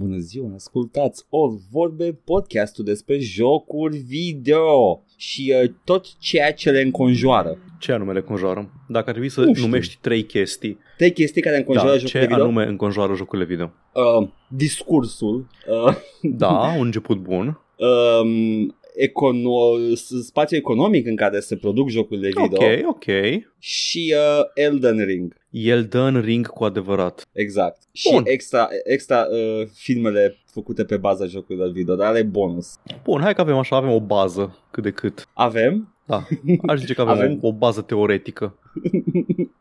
Bună ziua, ascultați All Vorbe, podcastul despre jocuri video și uh, tot ceea ce le înconjoară. Ce anume le înconjoară? Dacă ar trebui să Nu știu. numești trei chestii, Trei chestii care înconjoară da, jocurile ce video. anume înconjoară jocurile video? Uh, discursul, uh, Da, un început bun. um, econo- spațiu economic în care se produc jocurile video Ok, ok. Și uh, Elden Ring. El dă în ring cu adevărat. Exact. Și Bun. extra, extra uh, filmele făcute pe baza jocurilor video, dar ale bonus. Bun, hai că avem așa, avem o bază cât de cât. Avem? Da, aș zice că avem, Avem- O, o bază teoretică.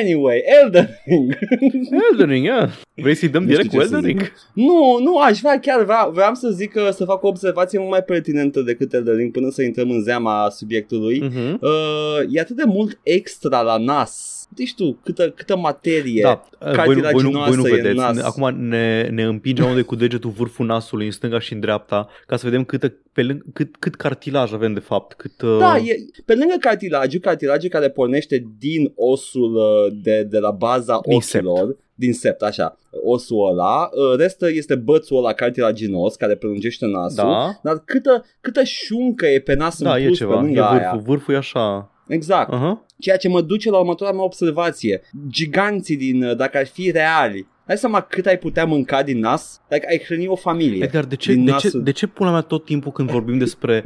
Anyway, Elden Ring. Elden Ring, yeah. Vrei să-i dăm Nu direct știu cu ce să Elden zic. Ring? nu, nu, aș vrea chiar, vreau, vreau să zic că să fac o observație mult mai pertinentă decât Elden Ring până să intrăm în zeama subiectului. Mhm. Uh, e atât de mult extra la nas. Deci tu, câtă, câtă materie. Da, voi, nu- voi, nu, voi nu cartilaginoasă e în vedeți. nas. Ne- Acum ne, ne împingem unde cu degetul vârful nasului în stânga și în dreapta ca să vedem câtă, pe lângă, cât, cât cartilaj avem de fapt. Cât, uh, Da, e, pe lângă cartilagiu, cartilagiu care pornește din osul uh, de, de la baza Din sept. ochilor, din sept, așa, osul ăla, uh, restul este bățul ăla cartilaginos care prelungește nasul, da, dar câtă, câtă șuncă e pe nas da, în e plus ceva. pe E lângă vârful. aia. Vârful e așa. Exact. Uh-huh. Ceea ce mă duce la următoarea mea observație. Giganții din, uh, dacă ar fi reali, dai seama cât ai putea mânca din nas? Dacă ai hrăni o familie. Edgar, de ce, din de, ce, nasul. de ce pula mea tot timpul când vorbim despre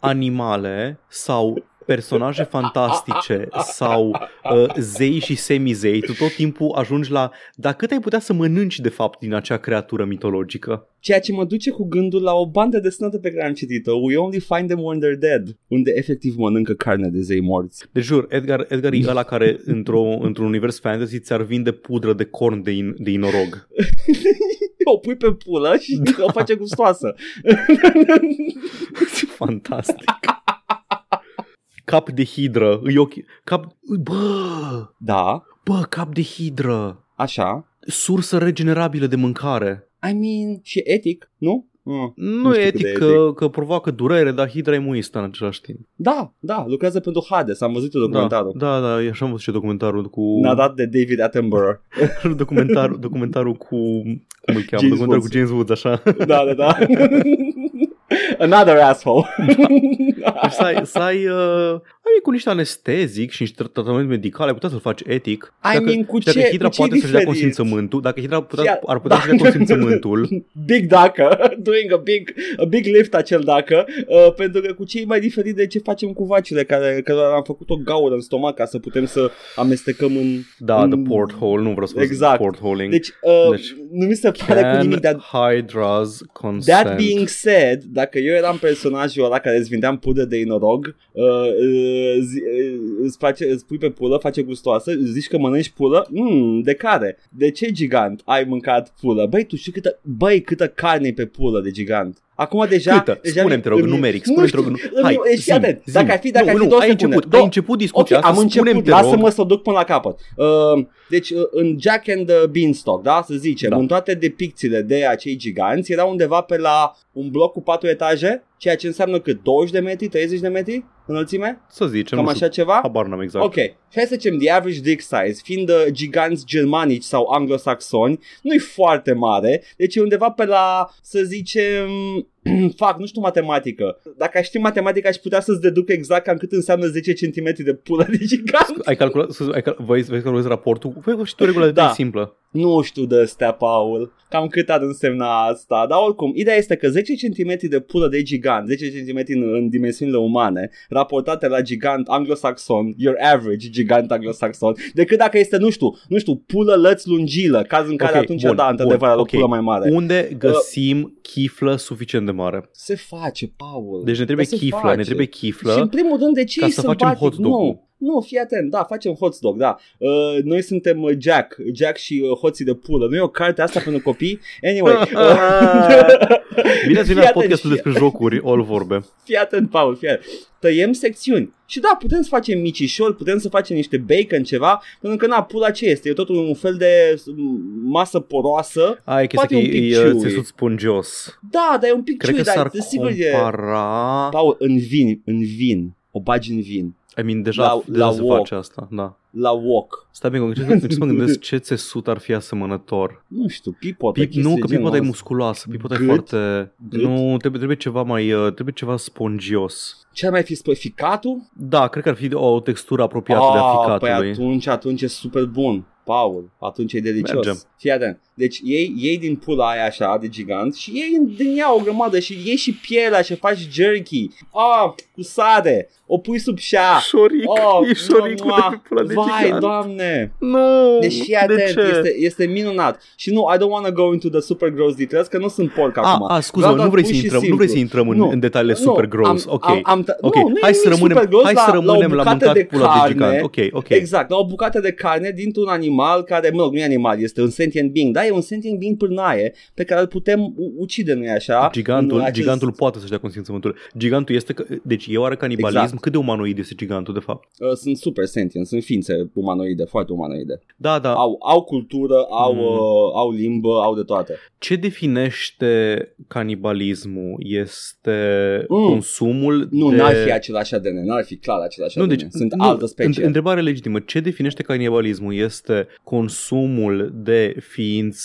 animale sau personaje fantastice sau uh, zei și semizei, tu tot timpul ajungi la dar cât ai putea să mănânci de fapt din acea creatură mitologică? Ceea ce mă duce cu gândul la o bandă desenată pe care am citit-o, We Only Find Them When They're Dead, unde efectiv mănâncă carne de zei morți. Deci jur, Edgar, Edgar e ăla care într-o, într-un univers fantasy ți-ar vinde pudră de corn de, in, de inorog. o pui pe pulă și Da. o face gustoasă. Fantastic. Cap de hidră, îi ochi... Cap... Bă, Da, bă, cap de hidră. așa. Sursă regenerabilă de mâncare. I mean, și etic, nu? Mm. Nu, Nu e știu cât de etic că, că provoacă durere, dar hidra e muistă în același timp. Da, da, lucrează pentru Hades, am văzut documentarul. Da, da, da, așa am văzut și documentarul cu... Ne-a dat de David Attenborough. documentarul, documentarul cu... Cum îl cheamă? James documentarul Woods. cu James Woods, așa. da, da, da. Another asshole. Deci să ai, să ai, uh, ai cu niște anestezic și niște tratament medical, ai putea să-l faci etic. Și I dacă, mean, cu și dacă ce- Hidra cu ce poate să-și dea diferit? consimțământul, dacă Hidra putea, Ia- ar putea da. să-și dea consimțământul, big dacă, doing a big, a big lift acel dacă, uh, pentru că cu ce e mai diferit de ce facem cu vacile care, care am făcut o gaură în stomac ca să putem să amestecăm în... da, în... the porthole, nu vreau să fac Exact. portholing. Deci, uh, Deci, nu mi se pare cu Can nimic, dar Hydra's consent. That being said, dacă eu eram personajul ăla care îți vindeam pudă de inorog, uh, uh, zi, uh, îți, face, îți pui pe pulă, face gustoasă, îți zici că mănânci pulă, mm, de care? De ce gigant ai mâncat pulă? Băi, tu știi câtă, băi, câtă carne e pe pulă de gigant? Acum deja... Câtă? deja Spune-mi, te rog, îmi- numeric, nu spune-mi, te știu, rog, îmi- hai, deci, fii zi-mi, atent, zi-mi. dacă ar fi, dacă nu, ar fi nu, două ai secunde, început, două- ai început Ok, discuția am asta, spune-mi, început, te rog. lasă-mă să o duc până la capăt. Uh, deci uh, în Jack and the Beanstalk, da, să zicem, Da. în toate depicțiile de acei giganți era undeva pe la un bloc cu patru etaje, ceea ce înseamnă cât 20 de metri, 30 de metri înălțime, Să zicem, cam nu așa știu, ceva. habar n-am exact. Ok, și hai să zicem the average dick size, fiind uh, giganți germanici sau anglosaxoni, nu-i foarte mare, deci e undeva pe la, să zicem, fac, nu știu matematică. Dacă aș ști matematică, aș putea să-ți deduc exact cam cât înseamnă 10 cm de pulă de gigant. Ai calculat, să- ai cal, voi, voi calculezi raportul? Voi și tu regulă Da. da. simplă. Nu știu de astea, Paul. Cam cât ar însemna asta. Dar oricum, ideea este că 10 cm de pulă de gigant, 10 cm în, în dimensiunile umane, raportate la gigant anglosaxon, your average gigant anglosaxon, decât dacă este, nu știu, nu știu, pulă lăți lungilă, caz în care Ok, atunci, bun, da, într-adevăr, bun, are o ok. pulă mai mare. Unde găsim chiflă suficient de mare? Se face, Paul. Deci ne trebuie Se chiflă, face. ne trebuie Și chiflă. în primul rând, de ce ca e să facem sălbatic? hot dog-ul. Nu, nu, fii atent, da, facem hot dog, da. Uh, noi suntem uh, Jack, Jack și uh, hoții de pulă. Nu e o carte asta pentru copii? Anyway, uh, Bine ați venit Fii la atent, podcastul fii- despre jocuri, all vorbe. fii atent, Paul, fii atent. Tăiem secțiuni. Și da, putem să facem micișori, putem să facem niște bacon, ceva, pentru că, na, pula ce este? E totul un fel de mm, masă poroasă. Ai chestia Poate că un e, pic e chewy. țesut spongios. Da, dar e un pic Cred ciui, că s-ar dar desigur e... compara... Paul, în vin, în vin. O bagi în vin. I mean, deja, La- deja la se wok. face asta, da. la wok. Stai bine, ce, ce să mă gândesc ce țesut ar fi asemănător. Nu știu, pipotă, Pip, chestii nu, de că genul pipota e ăsta. musculoasă, pipota e Gât? foarte... Gât? Nu, trebuie, trebuie ceva mai, uh, trebuie ceva spongios. Ce ar mai fi spus? Ficatul? Da, cred că ar fi o textură apropiată de a Ah, ficatului. Păi atunci, atunci e super bun. Paul, atunci e delicios. Mergem. Fii atent. Deci iei, iei din pula aia așa de gigant și iei din ea o grămadă și iei și pielea și faci jerky. Ah, cu sare. O pui sub șa. Șoric, Oh, e șoricul mua, de pe pula de Vai, gigant. doamne. Nu, Deci fii de atent, ce? este, este minunat. Și nu, I don't want to go into the super gross details, că nu sunt porc acum. A, a, scuză, Vreau doar nu vrei, pur să și intrăm, nu simplu. vrei să intrăm în, Nu, în detaliile Nu, super gross. am, ok. Am, am, t- Ok, nu, nu e hai să nimic rămânem, super gross hai la, să rămânem la, la, o bucată mâncat de pula carne. de gigant. Ok, ok. Exact, la o bucată de carne dintr-un animal care, mă rog, nu e animal, este un sentient being, da, e un sentient being pârnaie pe care îl putem u- ucide, nu-i așa? Gigantul, În acest- gigantul poate să-și dea consimțământul. Gigantul este, că- deci e oare canibalism? Exact. Cât de umanoid este gigantul, de fapt? Uh, sunt super sentient, sunt ființe umanoide, foarte umanoide. Da, da. Au, au cultură, au, Mm. uh, au limbă, au de toate. Ce definește canibalismul? Este Mm. consumul Nu, de... n-ar fi același ADN, n-ar fi clar același Nu, ADN. deci, sunt nu, altă specie. înt- Întrebare legitimă. Ce definește canibalismul? Este consumul de ființe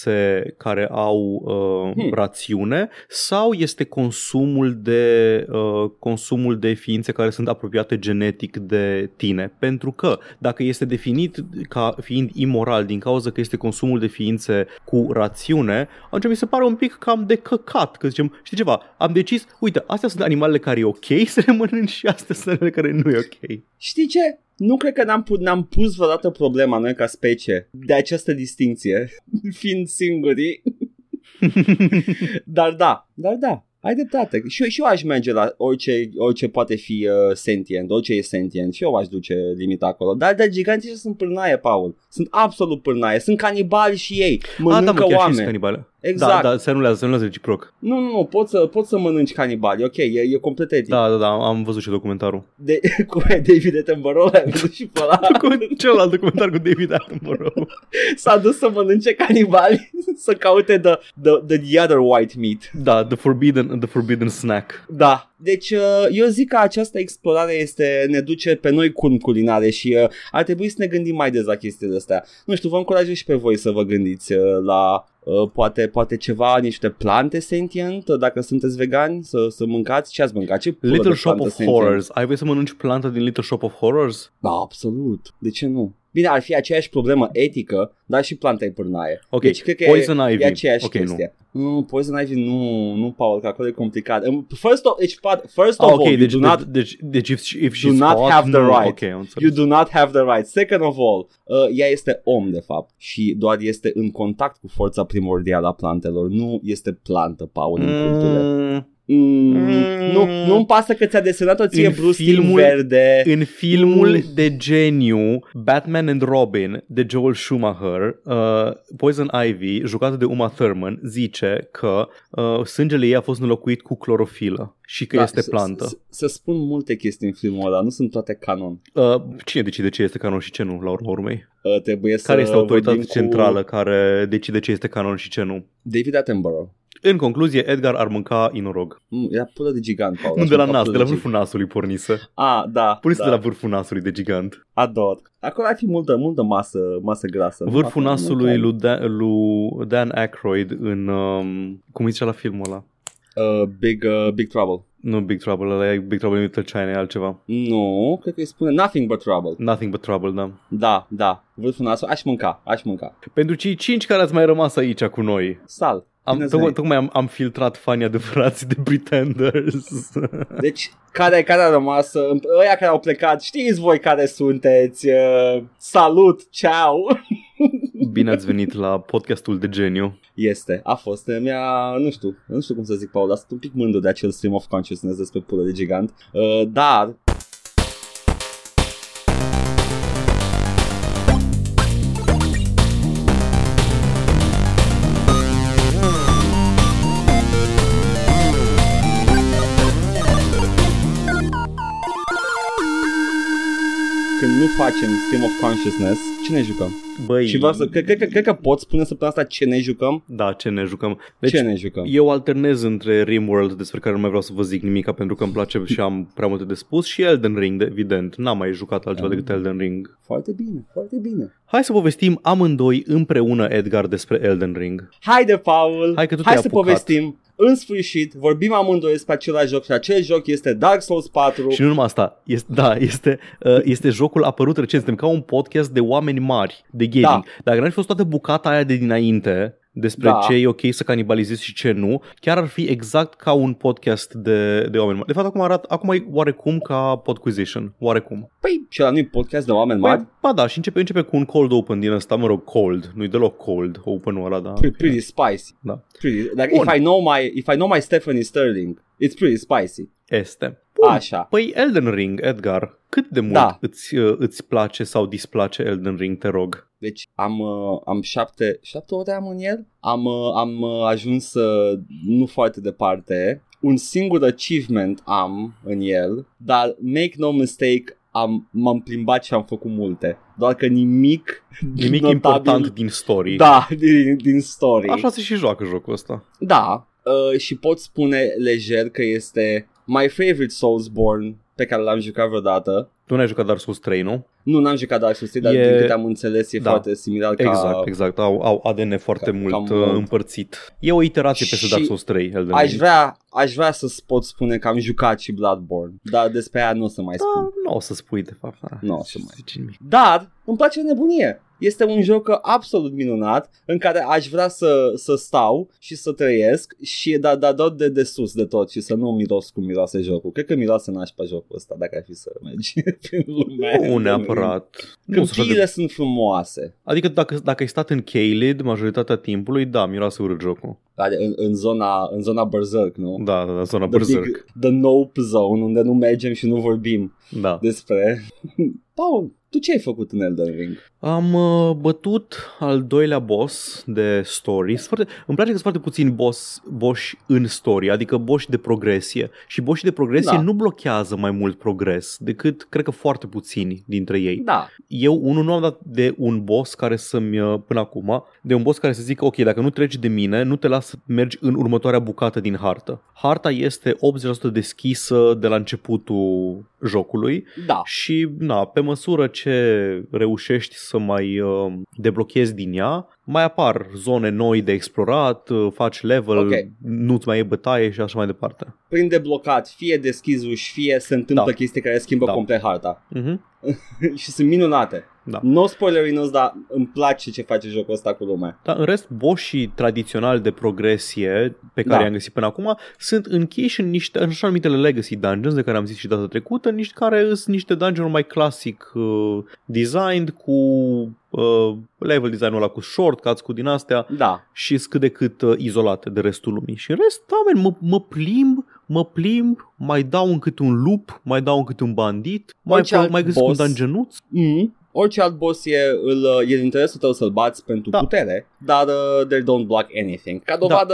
care au uh, Hmm. rațiune sau este consumul de uh, consumul de ființe care sunt apropiate genetic de tine? Pentru că dacă este definit ca fiind imoral din cauza că este consumul de ființe cu rațiune, atunci mi se pare un pic cam de căcat, că zicem, știi ceva, am decis, uite, astea sunt animalele care e ok să le mănânci și astea sunt animalele care nu e ok. Știi ce? Nu cred că n-am, pu- n-am pus vreodată problema noi ca specie de această distinție, fiind singurii. dar da, dar da, ai dreptate. Și eu, și eu aș merge la orice, orice poate fi uh, sentient, orice e sentient și eu aș duce limita acolo. Dar de giganții ăștia sunt pârnaie, Paul. Sunt absolut pârnaie. Sunt canibali și ei. A, Mănâncă da, mă, chiar și oameni. sunt canibale. Exact. Da, da, se anulează, se anulează reciproc. Nu, nu, nu, poți să, poți să mănânci canibali, ok, e, e complet etic. Da, da, da, am văzut și documentarul. De, cu David Attenborough, ai văzut și pe ăla? Docu- Celălalt documentar cu David Attenborough. S-a dus să mănânce canibali, să caute the, the, the other white meat. Da, the forbidden, the forbidden snack. Da. Deci uh, eu zic că această explorare este, ne duce pe noi curm culinare și uh, ar trebui să ne gândim mai des la chestiile astea. Nu știu, vă încurajez și pe voi să vă gândiți uh, la uh, poate, poate ceva, niște plante sentient, uh, dacă sunteți vegani, să, să mâncați. Ce ați mâncat? Ce pulă Little de Shop plantă of sentient? Horrors. Ai voie să mănânci planta din Little Shop of Horrors? Da, absolut. De ce nu? Bine, ar fi aceeași problemă etică, dar și planta e pârnaie. Ok, Deci cred că Poison e, Ivy. e aceeași Ok, chestie. Nu. nu, Poison Ivy nu, nu, Paul, că acolo e complicat. Um, First of, deci, pat- first Ah, of ok, all, deci, you do not deci, deci if, she- if do she's not hot, have the nu, right. Ok, am înțeles. You do not have the right. Second of all, uh, ea este om de fapt și doar este în contact cu forța primordială a plantelor. Nu este plantă, Paul, în cultură. Mm, Mm, Mm. nu, nu-mi pasă că ți-a desenat-o ție În Bruce filmul- Timm verde. În filmul Mm. de geniu Batman and Robin de Joel Schumacher, uh, Poison Ivy, jucată de Uma Thurman, zice că uh, sângele ei a fost înlocuit cu clorofilă și că Da, este să- plantă. să- Să spun multe chestii în filmul ăla, nu sunt toate canon. Uh, cine decide ce este canon și ce nu, la urma urmei? Uh, trebuie să Care este autoritatea vorbim cu centrală care decide ce este canon și ce nu? David Attenborough. În concluzie, Edgar ar mânca inorog. Mm, era pulă de gigant, Paul. Nu Aș de la mânca nas, pulă de la gigant. vârful nasului pornise. Ah, da. Pornise da. de la vârful nasului de gigant. Ador. Acolo ar fi multă, multă masă, masă grasă. Vârful Acolo nasului mâncai. lui Dan, lui Dan Aykroyd în... Um, cum îi zicea la filmul ăla? Uh, big, uh, big Trouble. Nu Big Trouble, ăla e Big Trouble in Little China, e altceva. Nu, cred că îi spune Nothing But Trouble. Nothing but Trouble, da. Da, da. Vârful nasului. Aș mânca, aș mânca. Pentru cei cinci care ați mai rămas aici cu noi, Sal. Am, Bine tocmai, venit. tocmai am, am filtrat fanii adevărați de Pretenders. Deci, care, care a rămas, uh, ăia care au plecat, știți voi care sunteți, uh, salut, ceau. Bine ați venit la podcastul de geniu. Este, a fost, mi-a, nu știu, nu știu cum să zic, Paul, dar sunt un pic mândru de acel stream of consciousness despre pulă de gigant, uh, dar facem Stream of Consciousness, ce ne jucăm? Băi, Și vreau să, cred, cred, cred că pot spune săptămâna asta ce ne jucăm? da, ce ne jucăm. Deci, Deci, ce ne jucăm? eu alternez între Rimworld, despre care nu mai vreau să vă zic nimica pentru că îmi place și am prea multe de spus, și Elden Ring, de- evident. N-am mai jucat altceva Ah. decât Elden Ring. Foarte bine, foarte bine. Hai să povestim amândoi împreună, Edgar, despre Elden Ring. Haide, Paul, Hai că tu hai te-ai să apucat. povestim. În sfârșit, vorbim amândoi despre același joc și acel joc este Dark Souls 4. Și nu numai asta, este, da, este, uh, este jocul apărut recent, suntem ca un podcast de oameni mari, de gaming. Da. Dacă n-ar fi fost toată bucata aia de dinainte, despre Da. ce e ok să canibalizezi și ce nu, chiar ar fi exact ca un podcast de, de oameni mari. De fapt, acum arată, acum e oarecum ca Podquisition, oarecum. Păi, și ăla nu-i podcast de oameni mari? Păi, ba da, și începe, începe cu un cold open din ăsta, mă rog, cold, nu-i deloc cold open-ul ăla, da. Pretty, pretty spicy. Da. Pretty, like, Bun. if I know my if I know my Stephanie Sterling, it's pretty spicy. Este. Bun. Așa. Păi Elden Ring, Edgar, cât de mult Da. îți, uh, îți place sau displace Elden Ring, te rog? Deci am, uh, am șapte, șapte ore am în el. Am, uh, am uh, ajuns uh, nu foarte departe. Un singur achievement am în el, dar make no mistake, am, m-am plimbat și am făcut multe. Doar că nimic Nimic notabil- important din story. Da, din, din story. Așa se și joacă jocul ăsta. Da, uh, și pot spune lejer că este my favorite Soulsborne pe care l-am jucat vreodată. Tu n-ai jucat Dark Souls 3, nu? Nu, n-am jucat Dark Souls 3, dar E- din câte am înțeles e Da. foarte similar ca... Exact, exact. Au, au ADN foarte Ca- mult cam uh, mult. împărțit. E o iterație peste Și Dark Souls 3, Elden Aș Ring. vrea, aș vrea să pot spune că am jucat și Bloodborne, dar despre aia nu o să mai spun. Da, nu o să spui, de fapt. Ah, Nu o să mai. zici nimic. Dar îmi place nebunie. Este un joc absolut minunat în care aș vrea să, să stau și să trăiesc și da, da, da de, de sus de tot și să nu miros cum miroase jocul. Cred că miroase nașpa jocul ăsta dacă ar fi să mergi prin lume. Nu neapărat. Nu sunt așa Câmpiile de... sunt frumoase. Adică dacă, dacă ai stat în Caelid majoritatea timpului, da, miroase urât jocul. Adică în, în, zona, în zona Berserk, nu? Da, da, da zona The, Berserk. big, the Nope Zone, unde nu mergem și nu vorbim Da. despre... Paul, tu ce ai făcut în Elden Ring? Am uh, bătut al doilea boss de story. Sunt Foarte, îmi place că sunt foarte puțini boss, boss în story, adică boss de progresie. Și boss de progresie Da. nu blochează mai mult progres decât, cred că, foarte puțini dintre ei. Da, Eu, unul, nu am dat de un boss care să-mi, uh, până acum, de un boss care să zică, ok, dacă nu treci de mine, nu te las să mergi în următoarea bucată din hartă. Harta este 80% deschisă de la începutul jocului da. și, na, pe măsură ce reușești să mai uh, deblochezi din ea, mai apar zone noi de explorat, uh, faci level, Ok. nu-ți mai e bătaie și așa mai departe. Prin deblocat, fie deschizi uși, fie se întâmplă Da. chestii care schimbă Da. complet harta. Uh-huh. și sunt minunate. Da. No spoilerinos, dar îmi place ce face jocul ăsta cu lumea. Dar în rest, boșii tradiționali de progresie pe care Da. i-am găsit până acum sunt închiși în niște în așa numitele legacy dungeons de care am zis și data trecută, niște care sunt niște dungeon mai clasic uh, designed cu uh, level design-ul ăla cu shortcuts, cu din astea Da. și sunt cât de cât uh, izolate de restul lumii. Și în rest, da, man, mă, mă plimb, mă plimb, mai dau în câte un lup, mai dau în câte un bandit, mai, Orice alt mai găsesc un boss. dungeonuț. Mm. Orice alt boss e, îl, e în interesul tău să-l bați pentru Da. putere, dar uh, they don't block anything. Ca dovadă,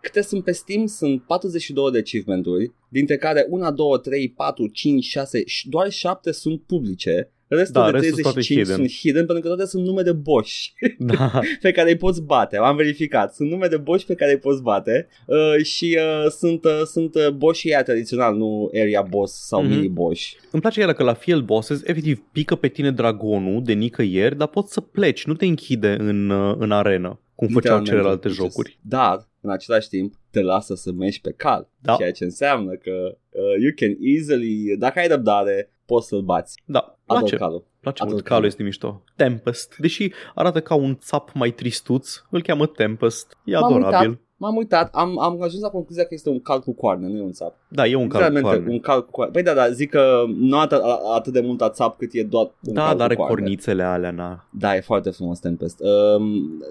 câte sunt pe Steam? Sunt 42 de achievement-uri, dintre care 1, 2, 3, 4, 5, 6, și doar 7 sunt publice. Restul Da, de restul sunt toate 35 hidden. sunt hidden pentru că toate sunt nume de boss Da. pe care îi poți bate. Am verificat. Sunt nume de boss pe care îi poți bate uh, și uh, sunt, uh, sunt uh, boss aia tradițional, nu area boss sau Mhm. mini boss. Îmi place iară că la field bosses efectiv pică pe tine dragonul de nicăieri, dar poți să pleci, nu te închide în, uh, în arenă, cum făceau Literalmente, celelalte just- jocuri. Dar, în același timp, te lasă să mergi pe cal. Da. Ceea ce înseamnă că uh, you can easily, dacă ai răbdare, poți să-l bați. Da, Ador place, calul. place Ador mult, calul. calul este mișto. Tempest, deși arată ca un țap mai tristuț, îl cheamă Tempest, e M-am adorabil. uitat. M-am uitat, am, am ajuns la concluzia că este un cal cu coarne, nu e un țap. Da, e un cal cu Literalmente, coarne. un cal cu coarne. Păi da, da, zic că nu atât, atât de mult a țap cât e doar un Da, cal dar are cu coarne. cornițele alea, na. Da, e foarte frumos Tempest. Um,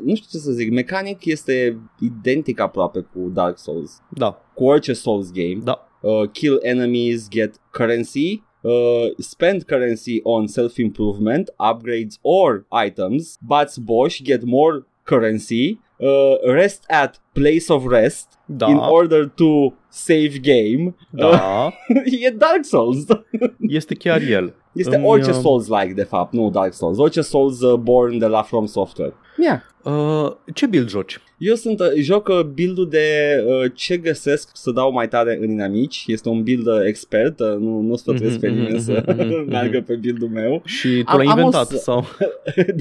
nu știu ce să zic, mecanic este identic aproape cu Dark Souls. Da, Cu orice Souls game. da, uh, kill enemies, get currency, uh, spend currency on self-improvement, upgrades or items, bats boss, get more currency, uh, rest at place of rest Da, in order to save game. da, e Dark Souls. este chiar el. Este Îmi, orice uh, Souls-like, de fapt, nu Dark Souls. Orice Souls uh, born de la From Software. Yeah. Uh, ce build joci? Eu sunt, uh, joc uh, build-ul de uh, ce găsesc să dau mai tare în inamici. Este un build uh, expert, uh, nu, nu sfătuiesc pe Mhm, nimeni mhm, să mhm, mhm. meargă pe build-ul meu. Și tu Am- l-ai am o inventat să- sau?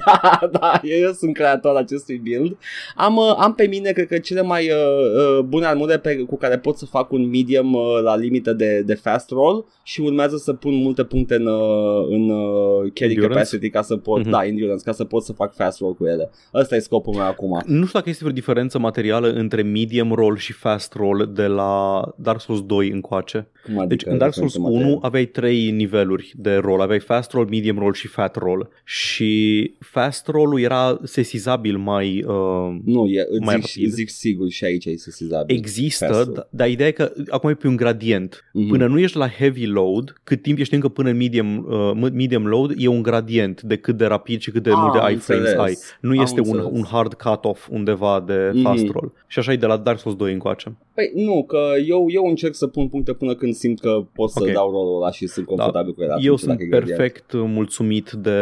da, da, eu sunt creator acestui build. Am, uh, am pe mine, cred că cele mai uh, uh, bune armure pe, cu care pot să fac un medium uh, la limită de, de fast roll și urmează să pun multe puncte în, uh, în uh, carry Endurance? capacity ca să pot, Mhm. da, endurance, ca să pot să fac fast roll cu ele. Ăsta e scopul meu acum. Nu știu dacă este vreo diferență materială între medium roll și fast roll de la Dark Souls 2 încoace. Cum adică Deci în Dark Souls diferențe 1 materiale? aveai trei niveluri de roll. Aveai fast roll, medium roll și fat roll. Și fast roll-ul era sesizabil mai... Uh, Nu, e, mai zic, rapid. zic sigur și aici e sesizabil. există, Fast roll. da- dar ideea e că acum e pe un gradient. Mhm. Până nu ești la heavy load, cât timp ești încă până în medium, uh, medium load, e un gradient de cât de rapid și cât de Ah, multe am iframes înțeles. ai. Nu Am este un, înțeles. un hard cut-off undeva de Mhm. fast roll. Și așa e de la Dark Souls 2 încoace. Păi nu, că eu, eu încerc să pun puncte până când simt că pot să Ok. dau rolul ăla și sunt confortabil cu el. Eu atunci, sunt dacă e gradient. perfect mulțumit de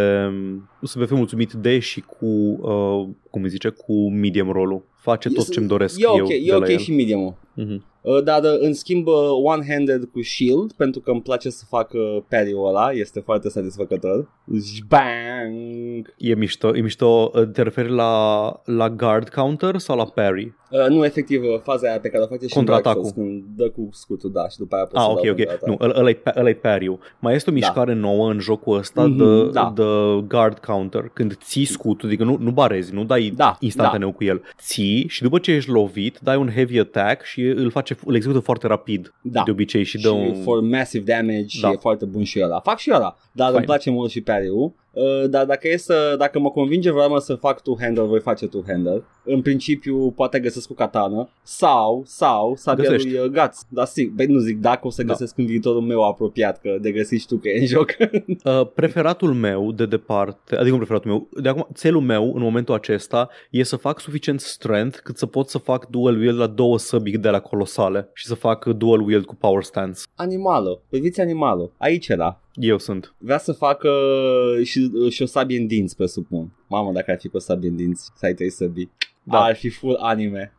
sunt perfect mulțumit de și cu uh, cum îi zice, cu medium roll-ul. Face tot E- ce-mi doresc E eu ok, de e la ok el. și medium Mhm. Uh, Dar uh, în schimb uh, one-handed cu shield Pentru că îmi place să fac uh, parry-ul ăla Este foarte satisfăcător Bang! E mișto, e mișto, uh, te referi la, la guard counter sau la parry? Uh, nu, efectiv, uh, faza aia pe care o face și în Contraatacul. Dark Souls, Când dă cu scutul, da, și după aia poți Ah, să ok, dau ok. contraatac. Nu, ăla- ăla-i, pa- ăla-i parry Mai este o mișcare nouă în jocul ăsta Mhm, de, da. de guard counter. Când ții scutul, adică nu, nu barezi, nu dai Da, instantaneu cu el. Ții și după ce ești lovit, dai un heavy attack și îl face, îl execută foarte rapid Da. de obicei și și dă un... for massive damage Da. da. e foarte bun și ăla. Fac și ăla, dar Fine. îmi place mult și parry-ul. Uh, dar dacă, e să, dacă mă convinge vreau să fac two-hander, voi face two-hander. În principiu poate găsesc cu katana sau, sau sabia Găsești. lui uh, Guts. Dar sigur, băi, nu zic dacă o să Da. găsesc în viitorul meu apropiat, că de găsit și tu că e în joc. Uh, preferatul meu de departe, adică nu preferatul meu, de acum, țelul meu în momentul acesta e să fac suficient strength cât să pot să fac dual wield la două săbi de la colosale și să fac dual wield cu power stance. Animală, priviți animalul. Aici era. Eu sunt. Vrea să facă și, și o sabie în dinți, presupun. Mamă, dacă ar fi cu o sabie în dinți, să ai trei săbii. Da. Da. Ar fi full anime.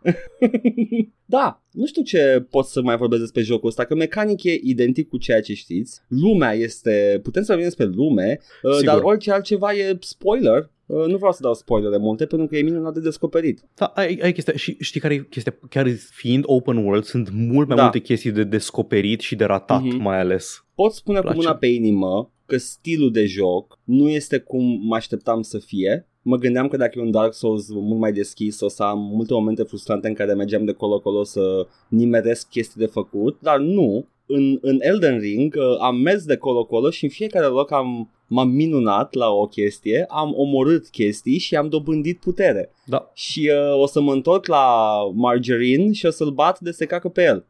da, nu știu ce pot să mai vorbesc despre jocul ăsta, că mecanic e identic cu ceea ce știți. Lumea este, putem să vorbim despre lume, uh, Sigur. dar orice altceva e spoiler. Uh, Nu vreau să dau spoilere multe pentru că e minunat de descoperit. Da, ai, ai chestia. Și știi care e chestia? Chiar fiind open world, sunt mult mai Da. multe chestii de descoperit și de ratat Mhm. mai ales. Pot spune cu Place. mâna pe inimă că stilul de joc nu este cum mă așteptam să fie. Mă gândeam că dacă e un Dark Souls mult mai deschis o să am multe momente frustrante în care mergeam de colo-colo să nimeresc chestii de făcut, dar nu. În, în Elden Ring uh, am mers de colo-colo și în fiecare loc am, m-am minunat la o chestie, am omorât chestii și am dobândit putere. Da. Și uh, o să mă întorc la Margarine și o să-l bat de se cacă pe el.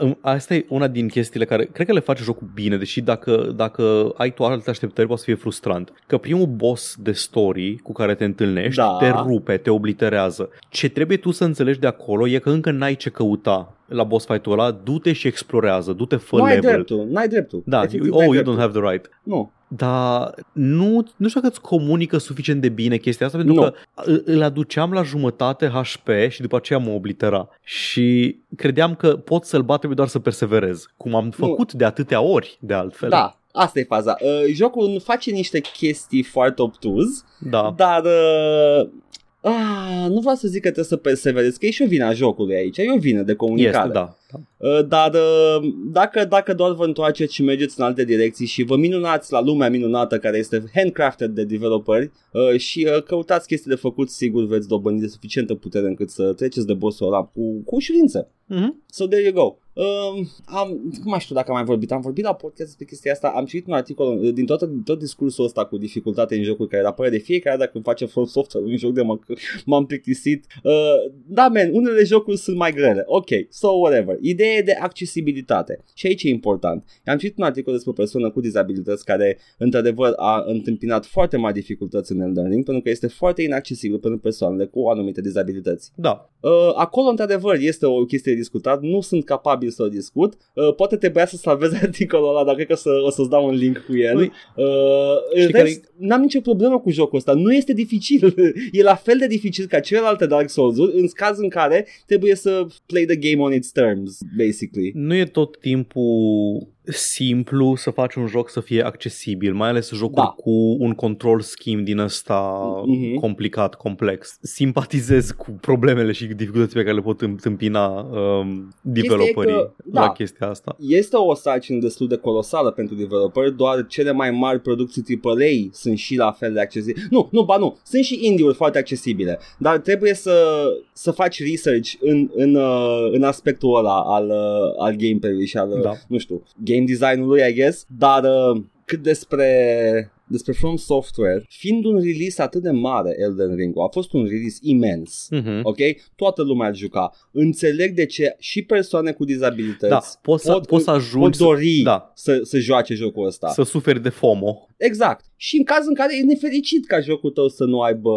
Uh, asta e una din chestiile care cred că le face jocul bine, deși dacă, dacă ai tu alte așteptări poate să fie frustrant. Că primul boss de story cu care te întâlnești Da. te rupe, te obliterează. Ce trebuie tu să înțelegi de acolo e că încă n-ai ce căuta la boss fight-ul ăla, du-te și explorează, du-te fă Nu ai level. dreptul, n-ai dreptul. Da, Efectiv, you, n-ai oh, you dreptul. don't have the right. Nu. Dar nu, nu știu dacă îți comunică suficient de bine chestia asta, pentru Nu. că îl- îl aduceam la jumătate HP și după aceea mă oblitera. Și credeam că pot să-l bat, trebuie doar să perseverez. Cum am făcut de atâtea ori, de altfel. Da, asta e faza. Uh, jocul face niște chestii foarte obtuz, Da. dar uh, ah, nu vreau să zic că trebuie să perseverezi, că e și o vină a jocului aici, e o vină de comunicare. Este, da. Da. Uh, dar uh, dacă, dacă doar vă întoarceți și mergeți în alte direcții și vă minunați la lumea minunată care este handcrafted de developeri uh, și uh, căutați chestii de făcut, sigur veți dobândi de suficientă putere încât să treceți de bossul ăla cu, cu ușurință. Mm-hmm. So there you go. Um, am, nu mai știu dacă am mai vorbit, am vorbit la podcast despre chestia asta, am citit un articol uh, din tot, din tot discursul ăsta cu dificultate în jocuri care apare de fiecare dată când face From Software un joc de mă, m-am plictisit. Uh, da, man, unele jocuri sunt mai grele. Ok, so whatever. Ideea e de accesibilitate. Și aici e important. Am citit un articol despre o persoană cu dizabilități care, într-adevăr, a întâmpinat foarte mari dificultăți în Elden Ring pentru că este foarte inaccesibil pentru persoanele cu anumite dizabilități. Da. Uh, acolo, într-adevăr, este o chestie de discutat. Nu sunt capabil să o discut. Uh, poate trebuia să salvez articolul ăla, dar cred că să, o să-ți dau un link cu el. Ui. Uh, Știi rest, N-am nicio problemă cu jocul ăsta. Nu este dificil. e la fel de dificil ca celelalte Dark Souls-uri, în caz în care trebuie să play the game on its terms, basically. Nu e tot timpul simplu să faci un joc să fie accesibil, mai ales jocuri Da. cu un control scheme din ăsta Mhm. complicat, complex. Simpatizez cu problemele și dificultățile pe care le pot întâmpina um, developerii că- da. la chestia asta. Este o sarcină destul de colosală pentru developeri, doar cele mai mari producții AAA sunt și la fel de accesibile. Nu, nu, ba nu, sunt și indie-uri foarte accesibile, dar trebuie să, să faci research în, în, uh, în aspectul ăla al, uh, al gameplay-ului și al, uh, Da. nu știu, game design-ului, I guess, dar uh, cât despre despre From Software, fiind un release atât de mare Elden Ring, a fost un release imens. Mhm. Ok? Toată lumea ar juca. Înțeleg de ce și persoane cu dizabilități Da, poți să, pot, poți să pot ajungi să, dori da. să, să joace jocul ăsta. să suferi de FOMO. Exact. Și în caz în care e nefericit ca jocul tău să nu aibă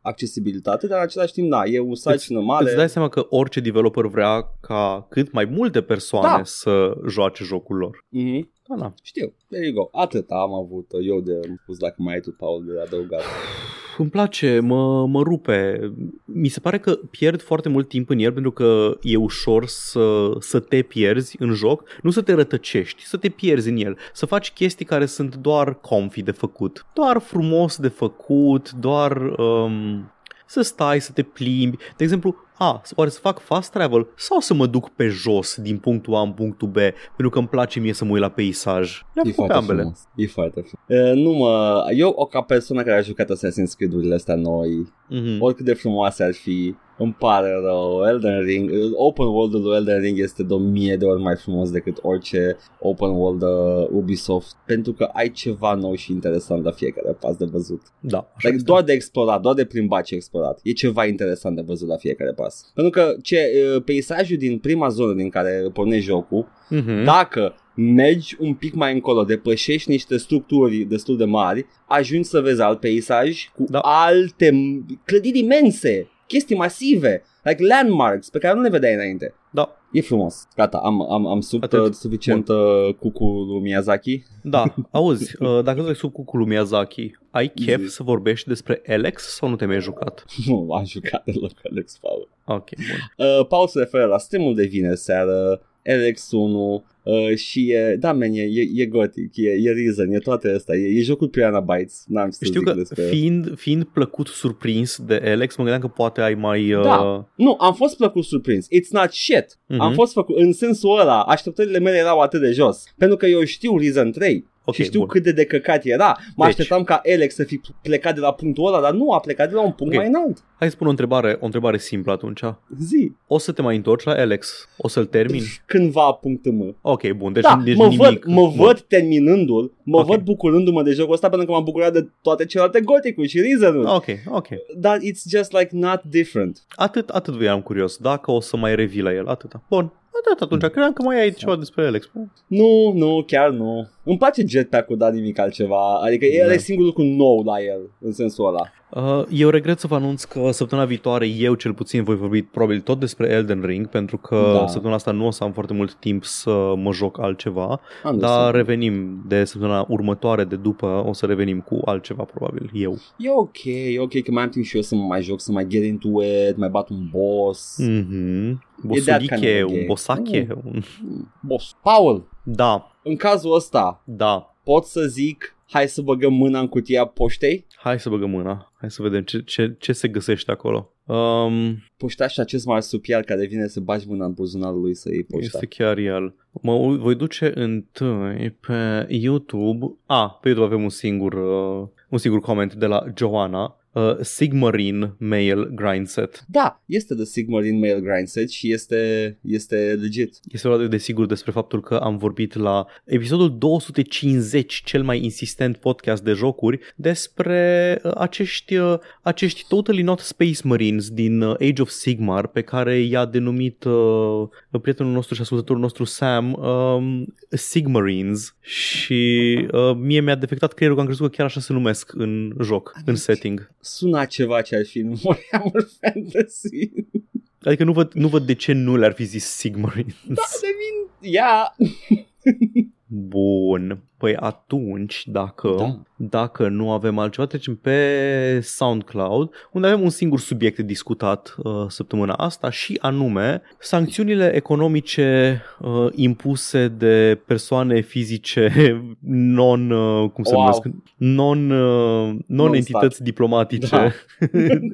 accesibilitate, dar în același timp, da, e un sarcină mare. Îți dai seama că orice developer vrea ca cât mai multe persoane Da. să joace jocul lor. Mhm. Da, da. Știu, there you go. Atât am avut eu de pus dacă mai ai tu, Paul, de adăugat. Îmi place, mă, mă rupe. Mi se pare că pierd foarte mult timp în el pentru că e ușor să, să te pierzi în joc, nu să te rătăcești, să te pierzi în el, să faci chestii care sunt doar comfy de făcut, doar frumos de făcut, doar um, să stai, să te plimbi. De exemplu, a, oare să fac fast travel sau să mă duc pe jos din punctul A în punctul B pentru că îmi place mie să mă uit la peisaj. Le-am E făcut pe foarte ambele. frumos. E foarte frumos. Uh, nu mă, eu o ca persoană care a jucat Assassin's Creed-urile astea noi, Mhm. oricât de frumoase ar fi, îmi pare rău. Elden Ring, open world-ul lui Elden Ring este de o mie de ori mai frumos decât orice open world uh, Ubisoft, pentru că ai ceva nou și interesant la fiecare pas de văzut. Da, așa Like, este. doar de explorat, doar de plimbat și explorat. E ceva interesant de văzut la fiecare pas. Pentru că ce, uh, peisajul din prima zonă din care pornești jocul, Mhm. dacă mergi un pic mai încolo, depășești niște structuri destul de mari, ajungi să vezi alt peisaj cu Da. alte m- clădiri imense, chestii masive, like landmarks pe care nu le vedeai înainte. Da, E frumos. Gata, am, am, am sub Atât. uh, suficient uh, cucu lui Miyazaki. Da, auzi, uh, dacă treci sub cucul lui Miyazaki, ai chef Zi. să vorbești despre Alex sau nu te mai jucat? Nu am jucat deloc Alex Paul. Ok, bun. Uh, Paul se referă la streamul de vineri seară, RX1 uh, și e, da, man, e, e, e Gothic, e, e Reason, e toate astea, e, e jocul Piranha Bytes, n-am să Știu zic că despre... fiind, fiind plăcut surprins de Alex, mă gândeam că poate ai mai... Uh, Da. Nu, am fost plăcut surprins. It's not shit. Mhm. Am fost făcut, în sensul ăla, așteptările mele erau atât de jos. Pentru că eu știu Reason 3 Ok, și știu bun. cât de decăcat era. Mă Deci. așteptam ca Alex să fi plecat de la punctul ăla, dar nu a plecat de la un punct Ok. mai înalt. Hai să spun o întrebare, o întrebare simplă atunci. Zi. O să te mai întorci la Alex? O să-l termin? Cândva punctul M. Ok, bun, deci, da, deci mă, nimic. văd, mă văd terminându-l, mă Ok. văd bucurându-mă de jocul ăsta pentru că m-am bucurat de toate celelalte Gothic-uri și Reason-uri. Ok, ok. Dar it's just like not different. Atât, atât voiam curios. Dacă o să mai revii la el, atâta. Bun, atât atunci. Credeam că mai ai ceva despre Alex. Nu, nu, chiar nu. Îmi place jetpack-ul, dar nimic altceva. Adică el Da. e singurul lucru nou la el, în sensul ăla. Uh, eu regret să vă anunț că săptămâna viitoare eu cel puțin voi vorbi probabil tot despre Elden Ring pentru că Da. săptămâna asta nu o să am foarte mult timp să mă joc altceva, Am dar de revenim de săptămâna următoare de după, o să revenim cu altceva probabil eu. E ok, e ok că mai am timp și eu să mă mai joc, să mai get into it, mai bat un boss. Mhm. E that kind Bosuliche, of a un game. bosache, un... Mm, Boss. Paul, Da, în cazul ăsta, da. pot să zic, hai să băgăm mâna în cutia poștei? Hai să băgăm mâna. Hai să vedem ce, ce, ce se găsește acolo. Um, Poșta și acest marsupial care vine să bagi mâna în buzunarul lui să iei poșta. Este chiar el. Mă u- voi duce întâi pe YouTube. A, pe YouTube avem un singur, uh, un singur coment de la Joana. Uh, Sigmarine Male Grind Set. Da, este The Sigmarine Male Grind Set și este, este legit. Este vorba de sigur despre faptul că am vorbit la episodul 250, cel mai insistent podcast de jocuri, despre uh, acești, uh, acești Totally Not Space Marines din uh, Age of Sigmar pe care i-a denumit uh, prietenul nostru și ascultătorul nostru Sam um, Sigmarines și uh, mie mi-a defectat creierul că am crezut că chiar așa se numesc în joc, în setting. Suna ceva ce ar fi în Warhammer Fantasy. Adică nu văd, nu văd de ce nu le-ar fi zis Sigmarines. Da, devin... Ia! Bun. Păi atunci, dacă, Da. dacă nu avem altceva, trecem pe SoundCloud, unde avem un singur subiect de discutat uh, săptămâna asta și anume sancțiunile economice uh, impuse de persoane fizice non, uh, cum se Wow. numesc, non, uh, non-entități diplomatice Da.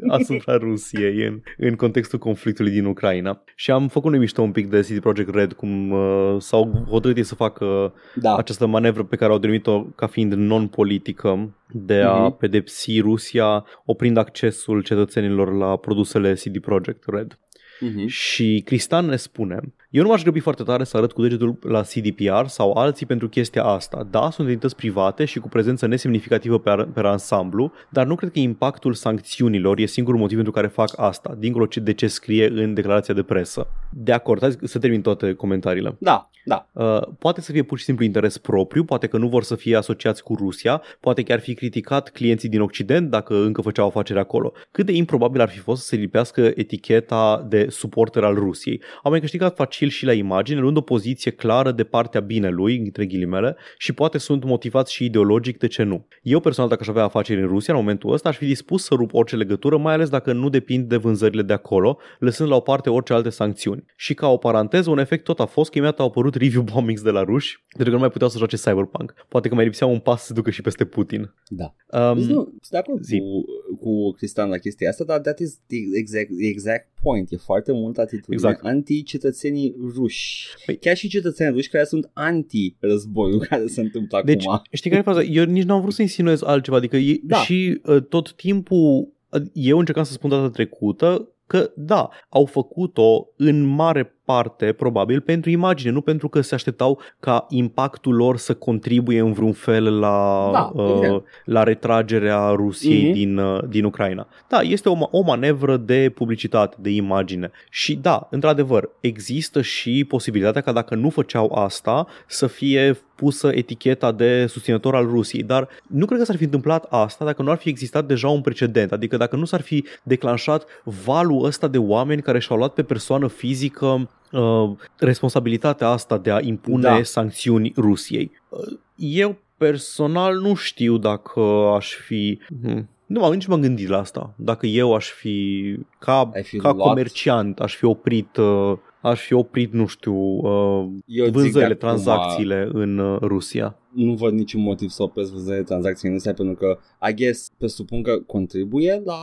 asupra Rusiei în, în contextul conflictului din Ucraina. Și am făcut noi mișto un pic de CD Projekt Red, cum uh, s-au hotărât ei să facă Da. această manevră pe care au denumit-o ca fiind non-politică de a Mhm. pedepsi Rusia oprind accesul cetățenilor la produsele CD Projekt Red. Mhm. Și Cristian ne spune Eu nu m-aș grăbi foarte tare să arăt cu degetul la CDPR sau alții pentru chestia asta. Da, sunt entități private și cu prezență nesemnificativă pe, ar- pe ansamblu, dar nu cred că impactul sancțiunilor e singurul motiv pentru care fac asta, dincolo ce- de ce scrie în declarația de presă. De acord, hai să termin toate comentariile. Da, da. Uh, poate să fie pur și simplu interes propriu, poate că nu vor să fie asociați cu Rusia, poate chiar fi criticat clienții din Occident dacă încă făceau afaceri acolo. Cât de improbabil ar fi fost să se lipească eticheta de suporter al Rusiei. Au mai câștigat facil și la imagine, luând o poziție clară de partea binelui, între ghilimele, și poate sunt motivați și ideologic, de ce nu. Eu personal, dacă aș avea afaceri în Rusia, în momentul ăsta, aș fi dispus să rup orice legătură, mai ales dacă nu depind de vânzările de acolo, lăsând la o parte orice alte sancțiuni. Și ca o paranteză, un efect tot a fost că imediat au apărut review bombings de la ruși, pentru că nu mai puteau să joace Cyberpunk. Poate că mai lipsea un pas să se ducă și peste Putin. Da. Um, nu, sunt de acord zi. cu, cu Cristian la chestia asta, dar that is the exact, the exact point. E foarte mult atitudine Exact. anti-cetățenii ruși. Păi- Chiar și cetățenii ruși care sunt anti-războiul care se întâmplă Deci, acum. știi care e faza? Eu nici nu am vrut să insinuez altceva, adică e, Da. și uh, tot timpul, uh, eu încercam să spun data trecută că da, au făcut-o în mare parte, probabil, pentru imagine, nu pentru că se așteptau ca impactul lor să contribuie în vreun fel la, Da, uh, evident. la retragerea Rusiei Mhm. din, uh, din Ucraina. Da, este o, ma- o manevră de publicitate, de imagine. Și da, într-adevăr, există și posibilitatea ca dacă nu făceau asta, să fie pusă eticheta de susținător al Rusiei, dar nu cred că s-ar fi întâmplat asta dacă nu ar fi existat deja un precedent, adică dacă nu s-ar fi declanșat valul ăsta de oameni care și-au luat pe persoană fizică uh, responsabilitatea asta de a impune Da. sancțiuni Rusiei. Uh, eu personal nu știu dacă aș fi... Hmm. Nu, m-am- nici m-am gândit la asta. Dacă eu aș fi, ca, Ai fi ca luat- comerciant, aș fi oprit, uh, aș fi oprit, nu știu, uh, Eu zic vânzările, de acum, tranzacțiile în uh, Rusia. Nu văd niciun motiv să opresc vânzările de tranzacții în Rusia pentru că, I guess, presupun că contribuie la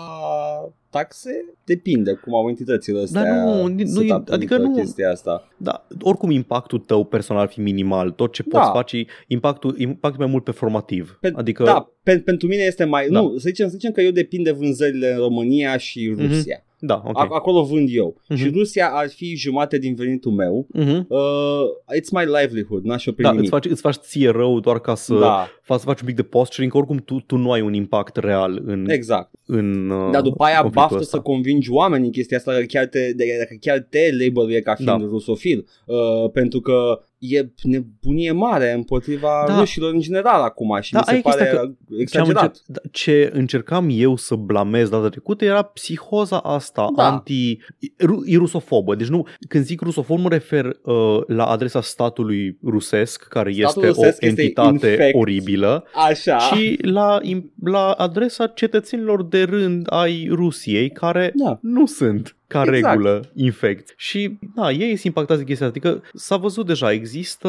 taxe? Depinde cum au entitățile astea Dar nu, nu e- setup-ul adică pentru nu- chestia asta. Da, oricum impactul tău personal ar fi minimal. Tot ce Da. poți face, e impactul, impactul mai mult performativ. Pe, adică, Da, pe, pentru mine este mai... Da. Nu, să zicem, să zicem că eu depind de vânzările în România și Mhm. Rusia. Da, ok. A- acolo vând eu. Mhm. Și Rusia ar fi jumate din venitul meu. Mhm. Uh, it's my livelihood, n-aș opri Da, nimic. îți faci, îți faci ție rău doar ca să, da, faci, să faci un pic de posturing, că oricum tu, tu nu ai un impact real în, exact. în uh, Dar după aia conflictul baftă ăsta. să convingi oamenii în chestia asta, dacă chiar te, de, dacă chiar te label ca fiind Da. rusofil. Uh, pentru că e nebunie mare împotriva Da. rușilor în general acum și Da, mi se aia e chestia pare că Ce, am exagerat. încerc, da, ce încercam eu să blamez data trecută era psihoza asta Da. anti ru, e rusofobă. Deci nu, când zic rusofob mă refer uh, la adresa statului rusesc, care Statul este rusesc o este entitate infect. oribilă, Așa. și la, im- la adresa cetățenilor de rând ai Rusiei care Da. nu sunt ca Exact. regulă infect. Și da, ei sunt impactați de chestia asta. Adică s-a văzut deja, există,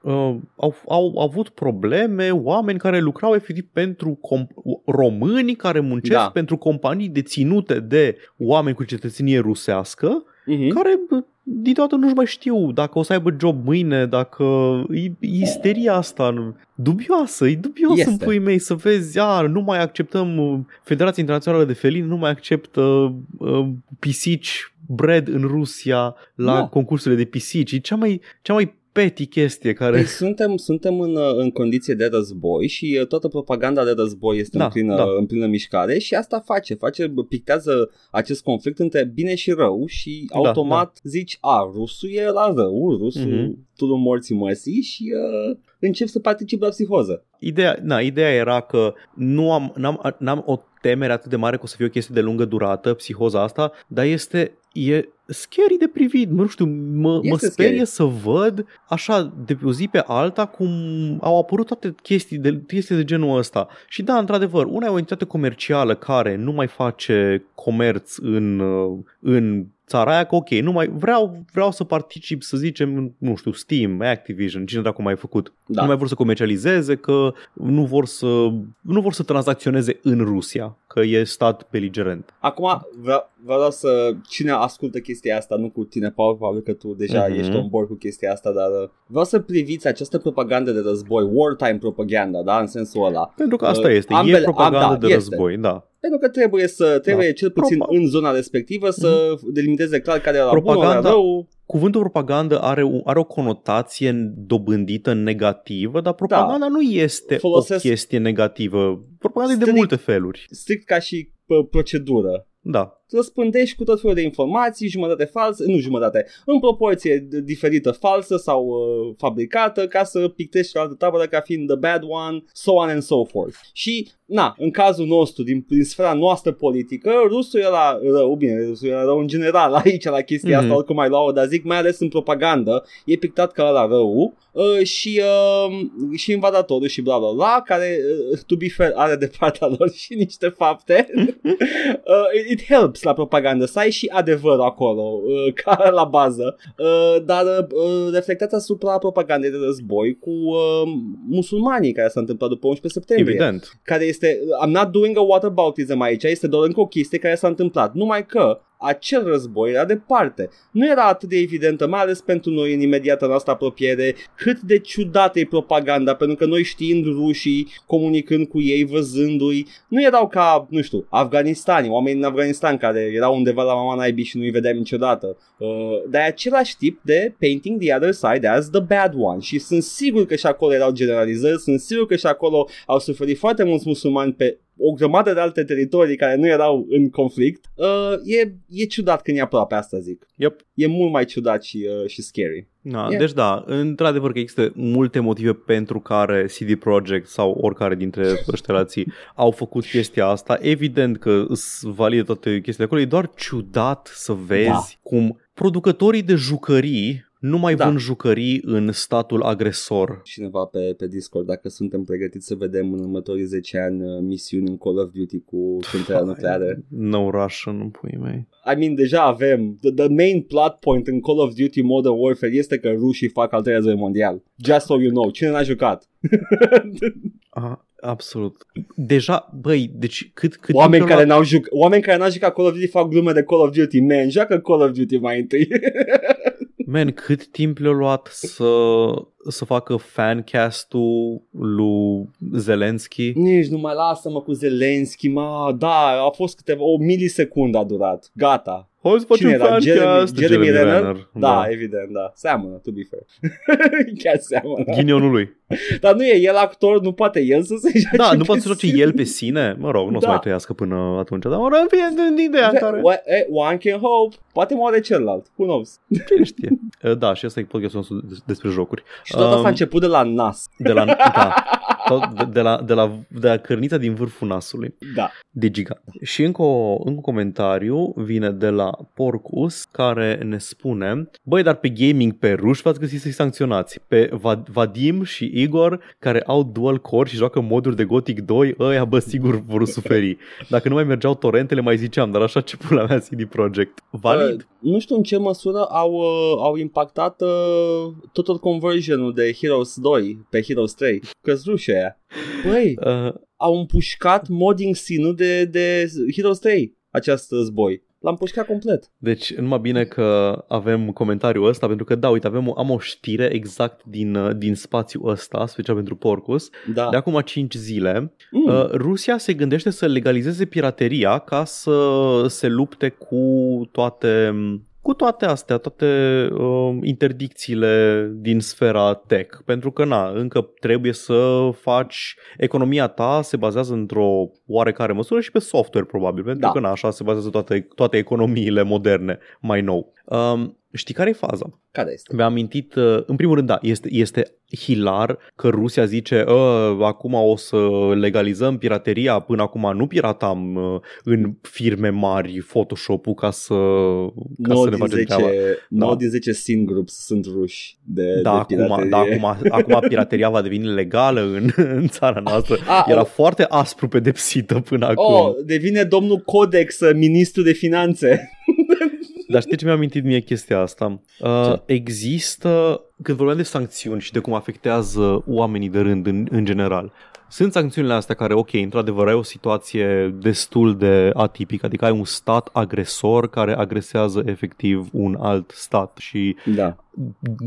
uh, au, au avut probleme oameni care lucrau efectiv pentru com- români care muncesc Da. pentru companii deținute de oameni cu cetățenie rusească Mhm. care bă, dintotdeauna nu-și mai știu dacă o să aibă job mâine, dacă e, e isteria asta nu- dubioasă, e dubios Este. în pui mei să vezi, a, nu mai acceptăm uh, Federația Internațională de Felini, nu mai acceptă uh, pisici bred în Rusia la Da. concursurile de pisici. E cea mai, cea mai petty chestie care... Păi suntem, suntem în, uh, în condiție de război și uh, toată propaganda de război este Da, în, plină, da. în plină mișcare și asta face, face, pictează acest conflict între bine și rău și Da, automat zici, a, rusul e la rău, rusul Mhm. mm-hmm. tu morții măsii și uh, încep să participi la psihoză. Ideea, na, ideea era că nu am, n-am, n-am o temere atât de mare că o să fie o chestie de lungă durată, psihoza asta, dar este e scary de privit, nu știu, mă, mă Este sperie scary. să văd așa de pe o zi pe alta cum au apărut toate chestii de, chestii de genul ăsta. Și da, într-adevăr, una e o entitate comercială care nu mai face comerț în, uh, în țara aia, că ok, nu mai vreau, vreau să particip, să zicem, în, nu știu, Steam, Activision, cine dracu mai a făcut. Da. Nu mai vor să comercializeze, că nu vor să, nu vor să tranzacționeze în Rusia, că e stat beligerent. Acum vreau, vreau să, cine ascultă chestia asta, nu cu tine, Paul, probabil că tu deja Mhm. mm-hmm. ești on board cu chestia asta, dar uh, vreau să priviți această propagandă de război, wartime propaganda, da, în sensul ăla. Pentru că asta Uh, este, ambele- e propagandă am- da, de este. război, da. Pentru că trebuie să trebuie Da. cel puțin Propa- Mhm. în zona respectivă să delimiteze clar care era bun, Propaganda- ora rău. Cuvântul propagandă are, o- are o conotație dobândită negativă, dar propaganda nu este Folosesc- o chestie negativă. Propaganda e de Strict- multe feluri. Strict ca și pă, procedură. Da. Răspândești cu tot felul de informații, jumătate falsă, nu jumătate, în proporție d- diferită falsă sau uh, fabricată ca să pictezi și altă tabără ca fiind the bad one, so on and so forth. Și, na, în cazul nostru, din, din sfera noastră politică, rusul era rău, bine, rusul era rău în general aici la chestia Mhm. asta, oricum mai luau, dar zic mai ales în propagandă, e pictat ca la rău uh, și, uh, și invadatorul și bla bla bla, care, uh, to be fair, are de partea lor și niște fapte. uh, it helps la propagandă să ai și adevăr acolo, uh, ca la bază, uh, dar uh, reflectați asupra propagandei de război cu uh, musulmanii care s-a întâmplat după 11 septembrie Evident. care este, I'm not doing a whataboutism aici, este doar încă o chestie care s-a întâmplat, numai că acel război era departe. Nu era atât de evidentă, mai ales pentru noi în imediata noastră apropiere, cât de ciudată e propaganda, pentru că noi știind rușii, comunicând cu ei, văzându-i, nu erau ca, nu știu, afganistani, oameni din Afganistan care erau undeva la mama naibii și nu-i vedeam niciodată. Uh, dar e același tip de painting the other side as the bad one și sunt sigur că și acolo erau generalizări, sunt sigur că și acolo au suferit foarte mulți musulmani pe o grămadă de alte teritorii care nu erau în conflict. Uh, e, e ciudat când e aproape asta, zic. Yep. E mult mai ciudat și, uh, și scary. Da, Yeah. Deci da, într-adevăr că există multe motive pentru care CD Projekt sau oricare dintre ăștia alții au făcut chestia asta. Evident că sunt valide toate chestiile acolo, e doar ciudat să vezi Da. cum producătorii de jucării nu mai Da. vând jucării în statul agresor. Cineva pe, pe Discord, dacă suntem pregătiți să vedem în următorii 10 ani uh, misiuni în Call of Duty cu centrala nucleară. No Russian, în puii mei. I mean, deja avem, the, the main plot point în Call of Duty Modern Warfare este că rușii fac al treilea război mondial. Just so you know. Cine n-a jucat? A, absolut. Deja, băi, deci cât, cât Oameni timp care, le-a luat- n-au jucat, oameni care n-au jucat Call of Duty fac glume de Call of Duty. Man, joacă Call of Duty mai întâi. Man, cât timp le-a luat să, să facă fancast-ul lui Zelensky? Nici nu mai lasă-mă cu Zelensky, ma, da, a fost câteva, o milisecundă a durat, gata. Hai să Cine facem era? Jeremy, fancast. Jeremy Renner? Da, evident, da. Seamănă, to be fair. Chiar seamănă. Ghinionul lui. Dar nu e el actor, nu poate el să se joace Da, nu pe poate să joace sine. el pe sine. Mă rog, nu o să Da. mai trăiască până atunci. Dar mă rog, în fine, din ideea în care... Well, eh, One can hope. Poate moare celălalt. Who knows? Cine știe? Uh, Da, și asta e podcastul nostru des- despre jocuri. Și tot asta Um, a început de la nas. De la, da, tot de, de, la, de, la, de la cărnița din vârful nasului. Da. de gigant. Și încă, o, încă un comentariu vine de la Porcus care ne spune Băi, dar pe gaming pe ruși v-ați găsit să-i sancționați. Pe Va- Vadim și Igor care au dual core și joacă moduri de Gothic 2 ăia bă sigur vor suferi. Dacă nu mai mergeau torentele mai ziceam, dar așa ce pula mea CD Projekt. Valid. Uh, nu știu în ce măsură au, uh, au impactat uh, total conversionul de Heroes 2 pe Heroes 3. Că-s rușii aia. Băi, Uh, au împușcat modding scene de, de Heroes 3 acest război. L-am pușcat complet. Deci, numai bine că avem comentariul ăsta, pentru că, da, uite, avem, o- am o știre exact din, uh, din spațiul ăsta, special pentru Porcus, Da. de acum 5 zile. Mm. Uh, Rusia se gândește să legalizeze pirateria ca să se lupte cu toate cu toate astea, toate uh, interdicțiile din sfera tech. Pentru că, na, încă trebuie să faci... Economia ta se bazează într-o oarecare măsură și pe software, probabil. Pentru Da. că, na, așa se bazează toate, toate economiile moderne mai nou. Um, știi care e faza? Care este? Mi-am amintit, uh, în primul rând, da, este, este hilar că Rusia zice "Ă, acum o să legalizăm pirateria, până acum nu piratam uh, în firme mari Photoshop-ul ca să, ca 9 să ne din, facem 10, treaba. 9 Da. din 10 sin groups sunt ruși de, Da, de acum, piraterie. da acum, acum pirateria va deveni legală în, în țara noastră. A, Era o- foarte aspru pedepsită până acum. Oh, devine domnul Codex uh, ministru de finanțe. Dar știi ce mi-a amintit mie chestia asta? Uh, există, când vorbeam de sancțiuni și de cum afectează oamenii de rând în, în general, sunt sancțiunile astea care, ok, într-adevăr ai o situație destul de atipică, adică ai un stat agresor care agresează efectiv un alt stat și Da.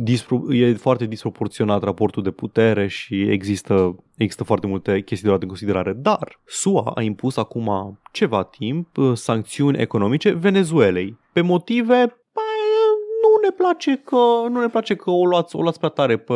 dispro- e foarte disproporționat raportul de putere și există, există foarte multe chestii de luat în considerare. Dar SUA a impus acum ceva timp uh, sancțiuni economice Venezuelei pe motive mai, nu ne place că nu ne place că o luați, o luați prea tare pe,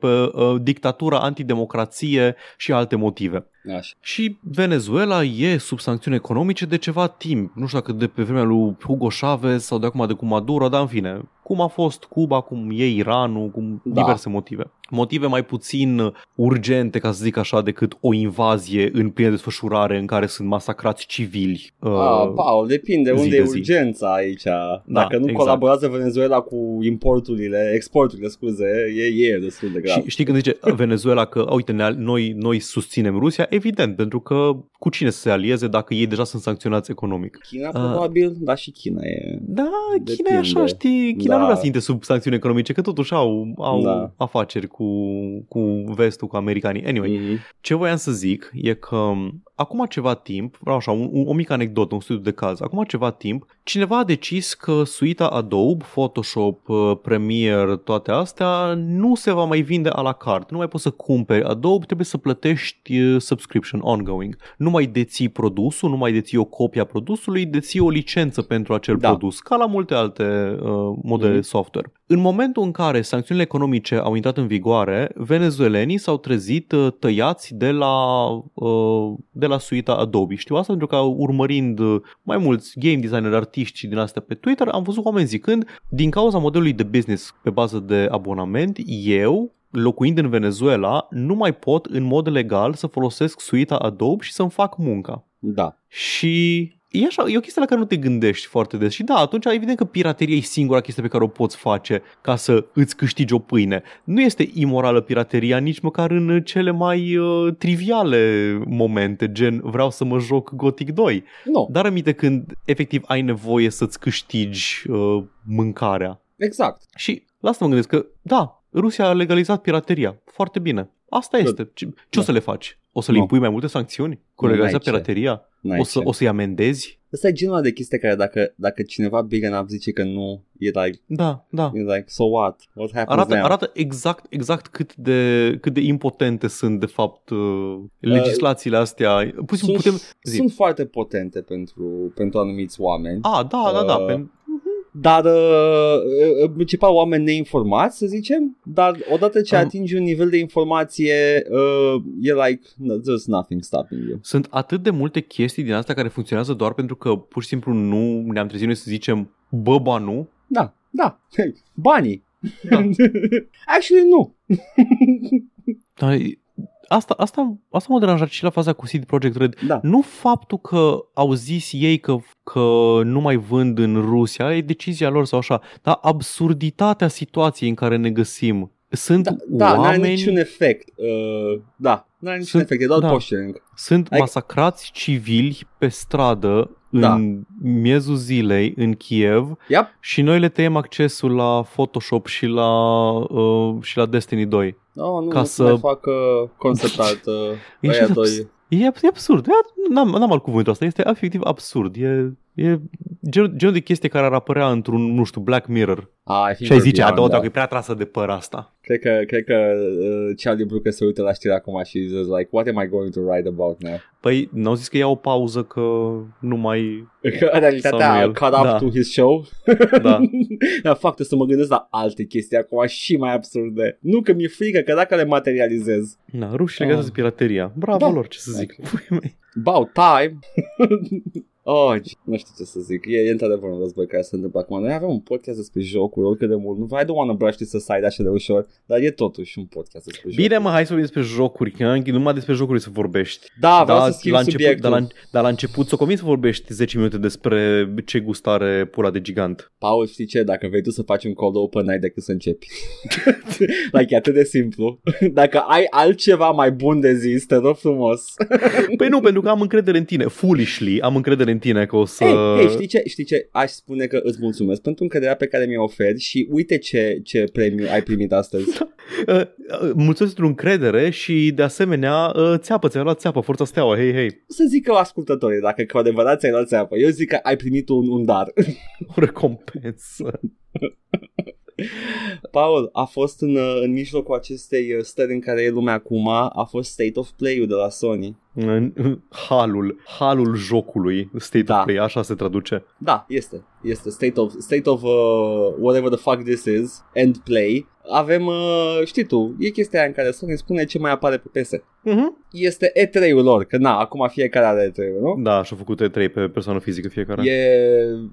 pe uh, dictatura, antidemocrație și alte motive. Așa. Și Venezuela e sub sancțiuni economice de ceva timp. Nu știu dacă de pe vremea lui Hugo Chavez sau de acum de cu Maduro, dar în fine, cum a fost Cuba, cum e Iranul, cum Da. diverse motive. Motive mai puțin urgente, ca să zic așa, decât o invazie în plină desfășurare în care sunt masacrați civili. Uh, uh, ah, Paul, depinde zi unde de e zi. urgența aici. Dacă nu exact. colaborează Venezuela cu importurile, exporturile, scuze, e, e destul de grav. Și știi când zice Venezuela că, uite, ne, noi, noi susținem Rusia? Evident, pentru că cu cine să se alieze dacă ei deja sunt sancționați economic? China Ah. probabil, dar și China e... Da, China e așa, Depinde. știi, China Da. nu vrea să intre sub sancțiuni economice, că totuși au, au Da. afaceri cu, cu vestul, cu americanii. Anyway, Mhm. ce voiam să zic e că acum ceva timp, vreau așa, un, un, o mică anecdotă, un studiu de caz, acum ceva timp, cineva a decis că suita Adobe, Photoshop, uh, Premiere, toate astea, nu se va mai vinde a la carte. Nu mai poți să cumperi Adobe, trebuie să plătești uh, subscription ongoing. Nu mai deții produsul, nu mai deții o copie a produsului, deții o licență pentru acel Da. produs, ca la multe alte uh, modele Mhm. de software. În momentul în care sancțiunile economice au intrat în vigoare, venezuelenii s-au trezit uh, tăiați de la, uh, de la suita Adobe. Știu asta pentru că urmărind uh, mai mulți game designer, artiști și din astea pe Twitter, am văzut oameni zicând, din cauza modelului de business pe bază de abonament, eu locuind în Venezuela, nu mai pot în mod legal să folosesc suita Adobe și să-mi fac munca. Da. Și e, așa, e o chestie la care nu te gândești foarte des. Și da, atunci evident că pirateria e singura chestie pe care o poți face ca să îți câștigi o pâine. Nu este imorală pirateria nici măcar în cele mai uh, triviale momente, gen vreau să mă joc Gothic 2. Nu, Dar aminte când efectiv ai nevoie să-ți câștigi uh, mâncarea. exact. Și la asta mă gândesc că, da, Rusia a legalizat pirateria. Foarte bine. Asta Da. este. Ce, ce o să le faci? O să le Nu. impui mai multe sancțiuni? Cu Nu, legalizat n-ai ce. pirateria? N-ai O, să, ce. o să-i amendezi? Asta e genul ăla de chestie care dacă, dacă cineva big enough zice că nu, e like, Da, da. e like, so what? What happens Arată, now? arată exact, exact cât, de, cât de impotente sunt, de fapt, uh, legislațiile astea. Putem, sunt, putem zi. sunt foarte potente pentru, pentru anumiți oameni. A, da, da, da. Uh, Pen... Dar uh, în principal oameni neinformați, să zicem, dar odată ce Am- atingi un nivel de informație, uh, e like, no, there's nothing stopping you. Sunt atât de multe chestii din astea care funcționează doar pentru că pur și simplu nu ne-am trezit noi să zicem bă, ba nu. Da, da, banii. Da. Actually, nu. Dar asta, asta, asta m-a deranjat și la faza cu CD Projekt Red. Da. Nu faptul că au zis ei că, că nu mai vând în Rusia, e decizia lor sau așa, dar absurditatea situației în care ne găsim. Sunt Da, da n-are oameni, niciun efect. Uh, da, n-are niciun Sunt- efect, e doar da. posturing. sunt Ai- masacrați civili pe stradă Da. în miezul zilei în Kiev Yep. și noi le tăiem accesul la Photoshop și la, uh, și la Destiny 2. Oh, nu, Ca nu să- să mai facă concept art uh, E ăia și doi. abs- E, ab- e absurd. E, n-am, n-am alt cuvântul ăsta. Este efectiv absurd. E, E genul, genul de chestie care ar apărea într-un, nu știu, Black Mirror. Ah, I think Și ai we're zice, a, beyond da, that. dacă e prea trasă de păr asta. Cred că, cred că uh, Charlie Brooker se uită la știri acum și zice like, what am I going to write about now? Păi, n-au zis că ia o pauză că nu mai... Că în realitatea Sau nu a el. cut up Da. to his show. Da. Dar fac să mă gândesc la alte chestii acum și mai absurde. Nu că mi-e frică, că dacă le materializez. Da, rușii Ah. legată de pirateria. Bravo Da. lor, ce să zic. Pui mei. About time. oh, nu știu ce să zic. E, e într-adevăr un război care se întâmplă acum. Noi avem un podcast despre jocuri, oricât de mult. Nu, I don't want to brush this aside așa de ușor, dar e totuși un podcast despre jocuri. Bine, mă, hai să vorbim despre jocuri, că numai despre jocuri să vorbești. Da, vreau Da, să schimb la început, subiectul. dar, la, dar la început s-o convins să vorbești 10 minute despre ce gustare pula de gigant. Paul, știi ce? Dacă vrei tu să faci un cold open, n-ai decât să începi. like, e atât de simplu. Dacă ai altceva mai bun de zis, te rog frumos. Păi nu, pentru că am încredere în tine. Foolishly, am încredere în tine că o să... Hei, hey, știi ce? Știi ce? Aș spune că îți mulțumesc pentru încrederea pe care mi-o oferi și uite ce, ce premiu ai primit astăzi. Uh, uh, mulțumesc pentru încredere și de asemenea uh, țeapă, ți-ai luat țeapă, forța steaua, hei, hei, Să zic că ascultătorii, dacă cu adevărat ți-ai luat țeapă, eu zic că ai primit un, un dar. o recompensă. Paul, a fost în, uh, în mijlocul acestei uh, stări în care e lumea acum, a fost State of Play-ul de la Sony. În- în halul, halul jocului, state Da. of play, așa se traduce. Da, este. Este State of, state of uh, whatever the fuck this is, end play. Avem, uh, știi tu, e chestia aia în care Sony spune ce mai apare pe PS. Uh-huh. Este E3-ul lor, că na, acum fiecare are E3-ul, nu? Da, și-a făcut E3 pe persoană fizică fiecare. E,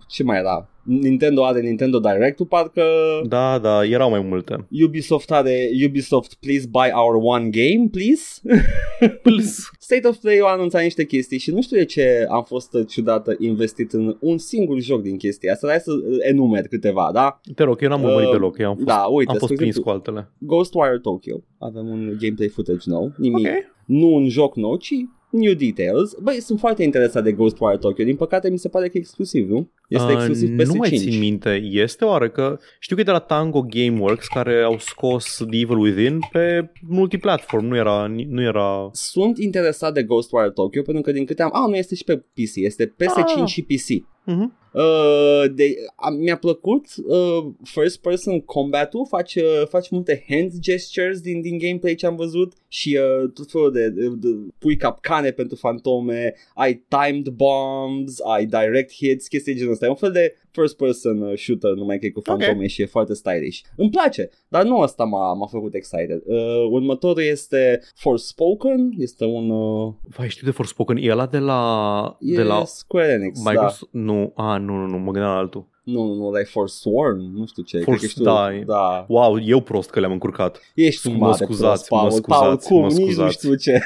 ce mai era? Nintendo are Nintendo Direct-ul, parcă Da, da, erau mai multe. Ubisoft are Ubisoft, please buy our one game, please. Plus. State of Play a anunțat niște chestii și nu știu de ce am fost uh, ciudată investit în un singur joc din chestia asta, dar hai să uh, enumer câteva, da? Te rog, eu n-am urmărit Uh, deloc, eu am fost, da, uite, am fost spre prins exemplu, cu altele. Ghostwire Tokyo. Avem un gameplay footage nou, nimic. Ok. Nu un joc nou, ci new details. Băi, sunt foarte interesat de Ghostwire Tokyo. Din păcate mi se pare că e exclusiv, nu? Este Uh, exclusiv pe Nu mai PS5. țin minte, este oare că știu că e de la Tango Gameworks care au scos The Evil Within pe multiplatform, nu era, nu era... Sunt interesat de Ghostwire Tokyo pentru că din câte am... Ah, nu este și pe PC, este PS5 Ah. și PC. Uh-huh. Uh, de, a, mi-a plăcut uh, first person combat-ul, faci, uh, faci multe hand gestures din, din gameplay ce am văzut și uh, tot felul de, de, de pui capcane pentru fantome, ai timed bombs, ai direct hits, chestii genul ăsta. E un fel de first person uh, shooter, numai că e cu fantome okay. și e foarte stylish. Îmi place, dar nu asta m-a, m-a făcut excited. Uh, următorul este Forspoken, este un... Uh, Vai, știu de Forspoken, e ăla de la... e de la Square Enix, da. Microsoft? Nu, a, nu, nu, nu, mă gândeam la altul. Nu, nu, nu, like Forsworn, nu știu ce. Force- cred că știu, da, da. Wow, eu prost că le-am încurcat. Ești Mă un mare scuzați, prost, Paul. mă Paul, scuzați, cum? mă Nici nu scuzați. știu ce.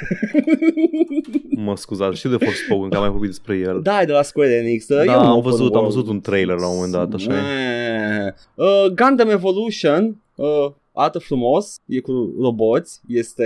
Mă scuzați, știu de Forspoken, că am mai vorbit despre el. da, e de la Square Enix. Da, e un Da, am open văzut, am world. văzut un trailer la un moment dat, așa e. Eh. Uh, Gundam Evolution uh, arată frumos, e cu roboți, este...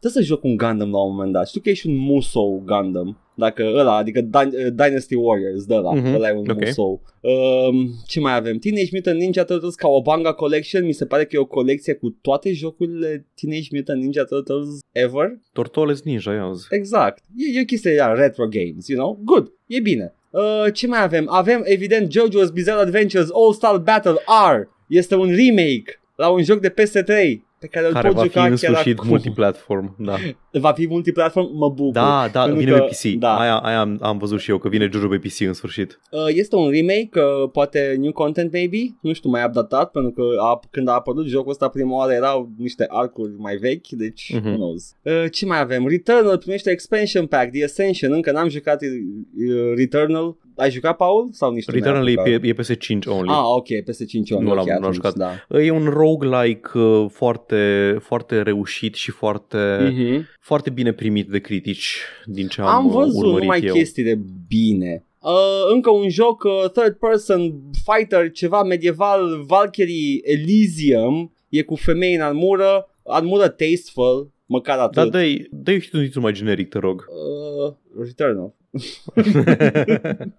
Trebuie să joc un Gundam la un moment dat. Știu că ești un Musou Gundam. Dacă ăla, adică Din- uh, Dynasty Warriors, de ăla, Mhm, ăla e un ok. Musou. Um, ce mai avem? Teenage Mutant Ninja Turtles Cowabunga Collection, mi se pare că e o colecție cu toate jocurile Teenage Mutant Ninja Turtles ever. Tortoles Ninja, ia zi. Exact. E, e o chestie de retro games, you know? Good. E bine. Uh, ce mai avem? Avem, evident, JoJo's Bizarre Adventures All-Star Battle R. Este un remake la un joc de PS3 pe care îl Care poți va fi juca în chiar sfârșit acum. multiplatform, da. Va fi multiplatform? Mă bucur. Da, da, Pentru vine că- pe PC. da. Aia, aia am, am văzut și eu, că vine Jojo pe PC în sfârșit. Uh, este un remake, uh, poate new content maybe, nu știu, mai updatat, pentru că a, când a apărut jocul ăsta prima oară erau niște arcuri mai vechi, deci Mhm. who knows. Uh, ce mai avem? Returnal primește expansion pack, The Ascension, încă n-am jucat uh, Returnal. Ai jucat, Paul? Sau nici tu n-ai Returnal e apucat? pe, e PS5 only. Ah, ok, peste 5 ori. Nu l-am- ok, nu l-am atunci, jucat. Da. E un roguelike uh, foarte, foarte reușit și foarte, Mhm. foarte bine primit de critici din ce am, Am uh, văzut urmărit numai eu. chestii de bine. Uh, încă un joc uh, third person fighter, ceva medieval, Valkyrie Elysium, e cu femei în armură, armură tasteful, măcar atât. Dar dă-i, dă-i și tu un titlu mai generic, te rog. Uh, Returnal.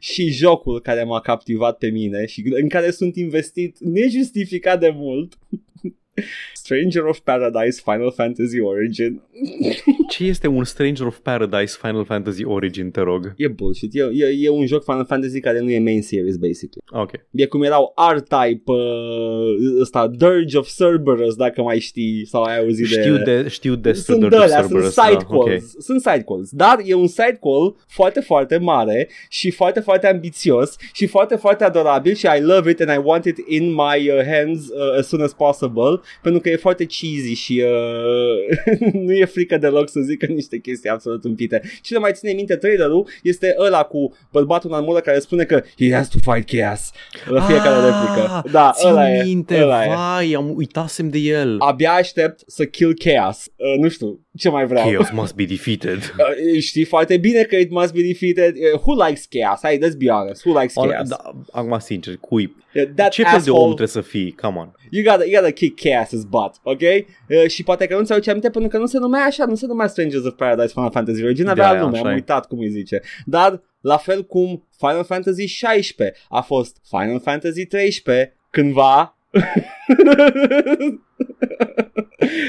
și jocul care m-a captivat pe mine și în care sunt investit nejustificat de mult Stranger of Paradise Final Fantasy Origin. Ce este un Stranger of Paradise Final Fantasy Origin, te rog? E bullshit. E, e, e un joc Final Fantasy care nu e main series, basically. Ok. E cum erau R-Type, uh, ăsta, Dirge of Cerberus, dacă mai știi sau ai auzit Știu, de... de, știu despre sunt Dirge of alea, sunt Cerberus, side da, ok. calls, sunt side calls, dar e un side call foarte, foarte mare și foarte, foarte ambițios și foarte, foarte adorabil și I love it and I want it in my uh, hands uh, as soon as possible pentru că e foarte cheesy și uh, nu e frică deloc să zică niște chestii absolut împite. Și ne mai ține minte trailerul este ăla cu bărbatul în armură care spune că he has to fight chaos la fiecare Ah, replică. Da, țin ăla e, minte, ăla e. vai, am uitasem de el. Abia aștept să kill chaos. Uh, nu știu, ce mai vreau. Chaos must be defeated. Uh, știi foarte bine că it must be defeated. Uh, who likes chaos? Hai, let's be honest. Who likes chaos? Da, acum, sincer, cui? Uh, That Ce fel de asshole, om trebuie să fii? Come on. You gotta, you gotta kick chaos's butt, ok? Uh, și poate că nu ți-aduce aminte pentru că nu se numea așa, nu se numea Strangers of Paradise Final Fantasy Origin, avea Da, nume, așa am e. uitat cum îi zice. Dar, la fel cum Final Fantasy 16 a fost Final Fantasy 13 cândva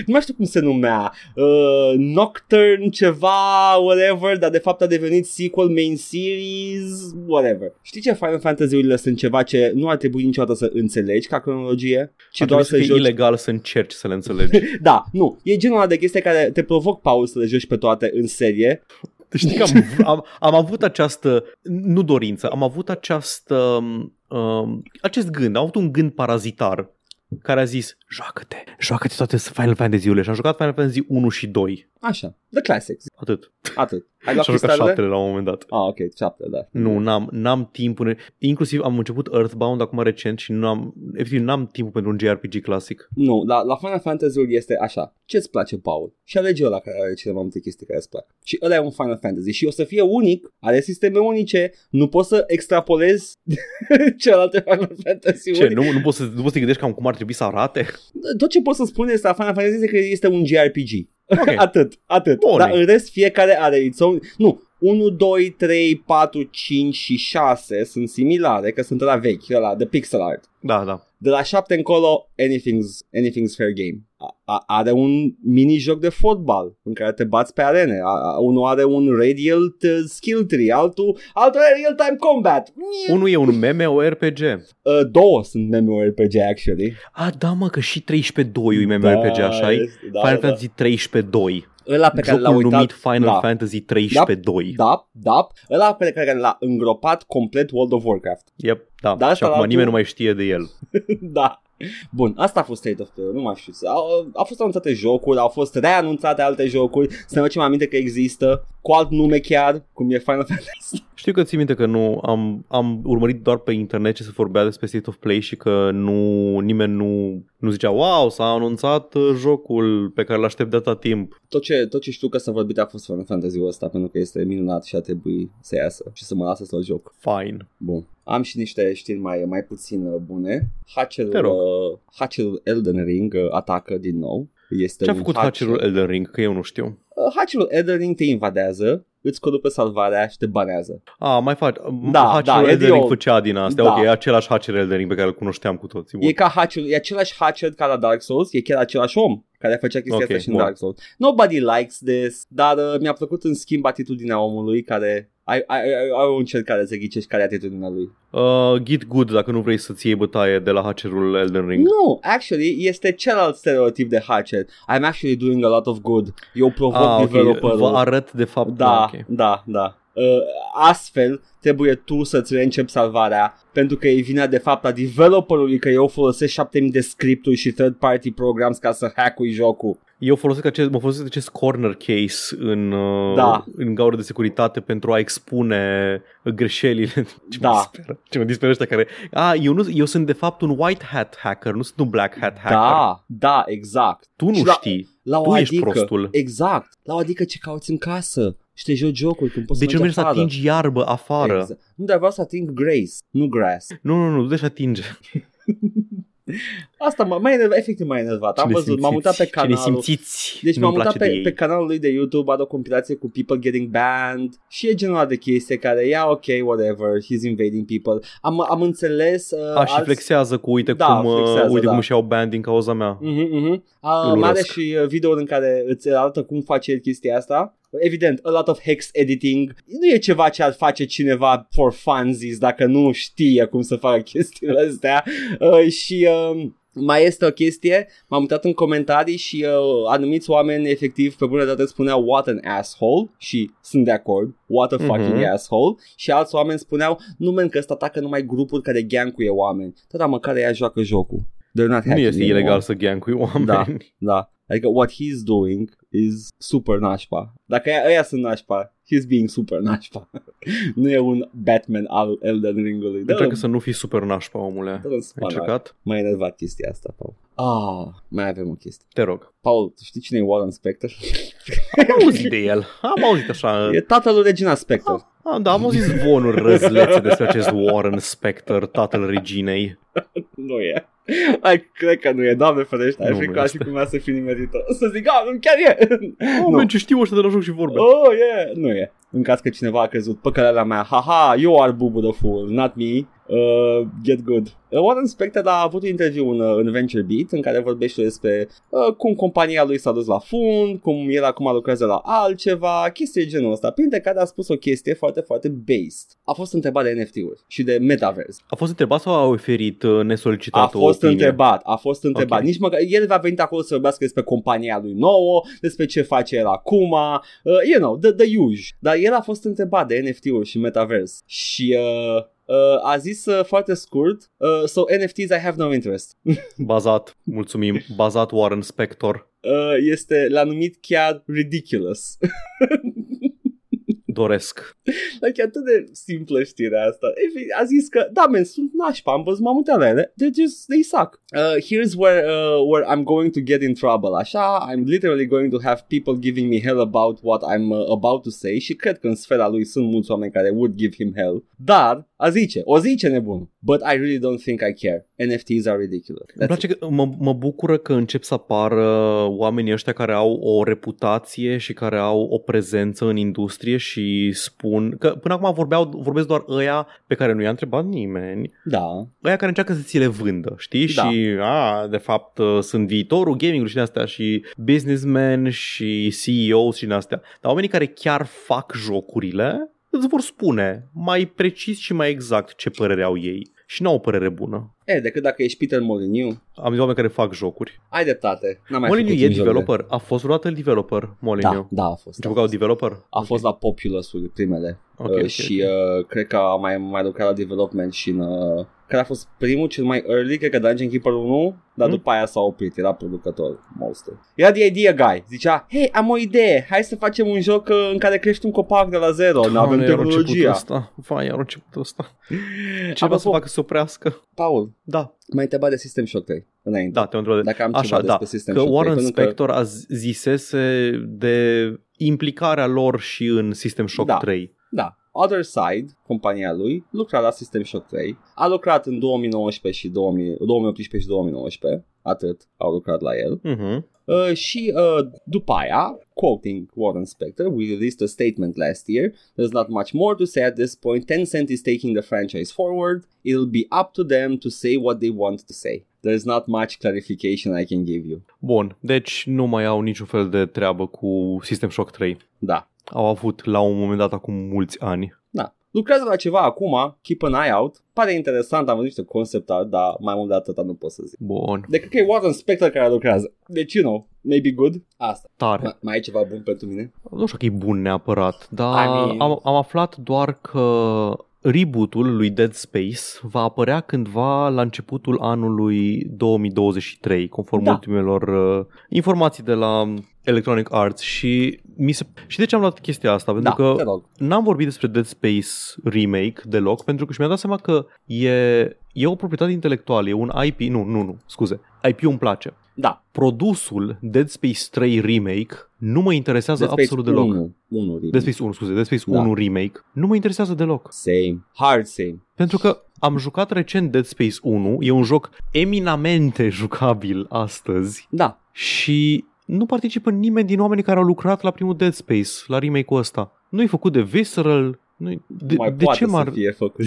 nu mai știu cum se numea. Uh, Nocturne ceva whatever dar de fapt a devenit sequel main series whatever. Știi ce Final Fantasy-urile sunt ceva ce nu ar trebui niciodată să înțelegi ca cronologie? Ci Ar doar trebui să să fie joci ilegal să încerci să le înțelegi. da, nu, e genul ăla de chestie care te provoc pauză să le joci pe toate în serie. Știi că am, am, am avut această, nu dorință, am avut această, um, acest gând, am avut un gând parazitar care a zis, joacă-te, joacă-te toate Final Fantasy-urile și am jucat Final Fantasy 1 și 2, Așa, The Classics, atât. atât Ai Și luat am jucat cristalele? șaptele la un moment dat. Ah, ok, șapte, da Nu, n-am, n-am timp până... Inclusiv am început Earthbound acum recent și nu am, efectiv, n-am timp pentru un JRPG clasic. Nu, la, la Final Fantasy-ul este așa Ce-ți place, Paul? Și alege ăla care are cele mai multe chestii care îți plac Și ăla e un Final Fantasy Și o să fie unic, are sisteme unice Nu poți să extrapolezi celelalte Final Fantasy-uri Ce, nu, nu, poți să, nu poți să te gândești cam cum ar trebui să arate? Tot ce pot să spun este la Final Fantasy este că este un JRPG Ok. atât, atât. Bun. Dar în rest fiecare are its own... Nu, 1, 2, 3, 4, 5 și 6 sunt similare, că sunt la vechi, ăla, de pixel art. Da, da. De la 7 încolo, anything's, anything's fair game. A, a, are un mini-joc de fotbal în care te bați pe arene. A, a, unul are un radial uh, skill tree, altul, altul are real-time combat. Unul e un MMORPG. Uh, două sunt MMORPG, actually. A, da, mă, că și 13-2 e MMORPG, așa e? este- da, Final da. Fantasy 13-2. Ăla pe care l-a Jocul uitat... numit Final da. Fantasy 13-2. Da, da, ăla pe care l-a îngropat complet World of Warcraft. Yep, da. Da, și asta acum la nimeni tu- nu mai știe de el. da. Bun, asta a fost State of Play, nu mai știu. Au, au fost anunțate jocuri, au fost reanunțate alte jocuri, să ne facem aminte că există, cu alt nume chiar, cum e Final Fantasy. Știu că ții minte că nu am, am urmărit doar pe internet ce se vorbea despre State of Play și că nu nimeni nu, nu zicea wow, s-a anunțat uh, jocul pe care l-aștept de atâta timp. Tot ce, tot ce știu că s-a vorbit a fost Final Fantasy-ul ăsta, pentru că este minunat și a trebui să iasă și să mă lasă să-l joc. Fine. Bun. Am și niște știri mai, mai puțin uh, bune. Te Hacerul, rog. uh, Hacerul Elden Ring uh, atacă din nou. Este Ce a un făcut hacker- Hatcherul Elden Ring? Că eu nu știu. Uh, Hacerul Elden Ring te invadează, îți corupe salvarea și te banează. A, mai faci. Da, Hatcherul da, e Elden de Ring old. făcea din astea. Da. Ok, e același Hatcher Elden Ring pe care îl cunoșteam cu toții. Bun. E ca hacker, e același hacker ca la Dark Souls, e chiar același om care făcea chestia Ok, asta și în bun. Dark Souls. Nobody likes this, dar uh, mi-a plăcut în schimb atitudinea omului care ai, ai, ai, ai o încercare să ghicești care e atitudinea lui. Uh, Git good dacă nu vrei să-ți iei bătaie de la Hatcherul Elden Ring. Nu, actually, este celălalt stereotip de hacker. I'm actually doing a lot of good. Eu provoc Ah, ok, developerul. vă arăt de fapt. Da, ok. da, da. Uh, astfel, trebuie tu să-ți reîncepi salvarea pentru că e vina de fapt a developerului că eu folosesc 7000 de scripturi și third party programs ca să hack-ui jocul. Eu folosesc acest, mă folosesc acest corner case în, uh, Da. în gaură de securitate pentru a expune greșelile. Ce Da. mă disperă, ce mă disperă ăștia care... A, eu, nu, eu sunt de fapt un white hat hacker, nu sunt un black hat hacker. Da, da, exact. Tu nu Și la- știi. La o Tu ești adică, prostul. Exact. La o adică ce cauți în casă și te joci jocul când poți De ce să nu mergi mergi să afară. atingi iarbă afară? Exact. Nu, dar vreau să ating grace, nu grass. Nu, nu, nu, du-te și atinge. Asta m-a, mai enervat, efectiv m-a enervat. Am Cine văzut, m-am simțiți? mutat pe Cine canalul. simțiți? Deci Nu-mi m-am mutat place pe, de pe ei. canalul lui de YouTube, are o compilație cu people getting banned și e genul ăla de chestie care, yeah, ok, whatever, he's invading people. Am, am înțeles... Uh, A, și alți- flexează cu uite Da, cum, uh, flexează, uite da. cum își iau band din cauza mea. Mhm, mhm. Uh, Îl mai are urăsc. și uh, video în care îți arată cum face el chestia asta. Evident, a lot of hex editing. Nu e ceva ce ar face cineva for funsies dacă nu știe cum să facă chestiile astea. Uh, și... Uh, mai este o chestie, m-am uitat în comentarii și uh, anumiți oameni efectiv pe bună dreptate spuneau what an asshole și sunt de acord, what a fucking Mhm. asshole și alți oameni spuneau nu men că ăsta atacă numai grupuri care gankuie oameni. Da, dar măcar ea joacă jocul. They're not Nu hacking este anymore. ilegal să gankui oameni. Da. Da. Adică what he's doing is super nașpa. Dacă ăia, ăia sunt nașpa, he's being super nașpa. nu e un Batman al Elden Ring-ului. Da, Încearcă să nu fii super nașpa, omule. dă-l în Ai spate. încercat? M-a enervat chestia asta, Paul. Ah, mai avem o chestie. Te rog. Paul, tu știi cine e Warren Spector? Am auzit de el. Am auzit așa. e tatăl lui Regina Spector. Ah, da, am auzit zvonuri răzlețe despre acest Warren Spector, tatăl reginei. Nu e. Ai, cred că nu e, doamne ferește, ai Nu fi nu ca și este. cum a să fi nimerită. Să zic, ah, nu, chiar e. Oh, Nu. man, ce știu ăștia de la joc și vorbe. Oh, yeah. Nu e. Hallelujah. În caz că cineva a crezut, păcăleala mea, haha, you are bubu the fool, not me. Uh, get good. Uh, Warren Spector a avut un interviu în, uh, în Venture Beat în care vorbește despre uh, cum compania lui s-a dus la fund, cum el acum lucrează la altceva, chestii de genul ăsta, printre care a spus o chestie foarte, foarte based. A fost întrebat de NFT-uri și de metaverse. A fost întrebat sau a oferit uh, nesolicitat A fost o opinie? întrebat, a fost întrebat. Ok. Nici măcar, el va venit acolo să vorbească despre compania lui nouă, despre ce face el acum, uh, you know, the, the usual. Dar el a fost întrebat de NFT-uri și metaverse și uh, uh, a zis uh, foarte scurt, uh, so NFTs I have no interest. Bazat, mulțumim, bazat Warren Spector. Uh, este, l-a numit chiar ridiculous. Doresc. Like, e atât de simplă știrea asta. Efect, A zis că, da, men, sunt nașpa, am văzut, m-am uitat la ele, they just, they suck. Uh, here's where, uh, where I'm going to get in trouble. Așa, I'm literally going to have people giving me hell about what I'm uh, about to say și cred că în sfera lui sunt mulți oameni care would give him hell. Dar, a zice, o zice nebun. But I really don't think I care. NFTs are ridiculous. Îmi That's place că mă, mă bucură că încep să apară oamenii ăștia care au o reputație și care au o prezență în industrie și spun că până acum vorbeau, vorbesc doar ăia pe care nu i-a întrebat nimeni, Da. ăia care încearcă să ți le vândă, știi? Da. Și a, de fapt uh, sunt viitorul gaming-ului și din astea și businessmen și CEOs și din astea. Dar oamenii care chiar fac jocurile îți vor spune mai precis și mai exact ce părere au ei. Și nu au o părere bună. E, decât dacă ești Peter Molyneux, Am zis oameni care fac jocuri. ai dreptate. N-am mai Molyneux făcut e niciun joc de- developer. A fost vreodată el developer, Molyneux. Da, da, a fost. A jucat developer? A fost la Populous-uri primele Ok, uh, ok, și ok. Uh, cred că a mai, mai lucrat la development și în... Uh, care a fost primul, cel mai early, cred că Dungeon Keeper 1, dar Hmm? după aia s-a oprit, era producător mostly. Era the idea guy, zicea, hei, am o idee, hai să facem un joc uh, în care crești un copac de la zero, nu avem Doamne, iar a început tehnologia. ăsta. Vai, iar a început ăsta. Ce vrea Apropo, să facă să se oprească? Paul, Da, mai întrebat de System Shock 3 înainte. da, te-am întrebat. Dacă am Așa, ceva da, despre System că Shock 3, Warren pentru că- Spector a z- zisese de implicarea lor și în System Shock Da. 3. Da. Other Side, compania lui, lucra la System Shock 3. A lucrat în 2019 și 2000, 2018 și 2019. Atât au lucrat la el. Uh-huh. Uh, și uh, după aia, quoting Warren Spector, we released a statement last year. There's not much more to say at this point. Tencent is taking the franchise forward. It'll be up to them to say what they want to say. There's not much clarification I can give you. Bun, deci nu mai au niciun fel de treabă cu System Shock 3. Da. Au avut la un moment dat acum mulți ani. Da. Lucrează la ceva acum, keep an eye out. Pare interesant, am văzut niște concept art, dar mai mult de atâta nu pot să zic. Bun, De cred că e Warren Spector care lucrează. Deci, you know, maybe good. Asta. tare. Ma- mai ai ceva bun pentru mine? Nu știu că e bun neapărat, dar I mean- am, am aflat doar că rebootul lui Dead Space va apărea cândva la începutul anului 2023, conform Da. ultimelor uh, informații de la Electronic Arts și mi se... Și de ce am luat chestia asta? Pentru Da, că te rog. n-am vorbit despre Dead Space Remake deloc, pentru că și mi-am dat seama că e, e o proprietate intelectuală, e un IP, nu, nu, nu, scuze, IP-ul îmi place. Da, Produsul Dead Space 3 Remake nu mă interesează Dead Space absolut deloc. 1, 1 Dead Space 1, scuze, Dead Space Da. 1 Remake nu mă interesează deloc. Same, hard same. Pentru că am jucat recent Dead Space 1, e un joc eminamente jucabil astăzi Da, și nu participă nimeni din oamenii care au lucrat la primul Dead Space, la remake-ul ăsta. Nu e făcut de Visceral, nu de, mai de poate ce m-ar... să fie făcut.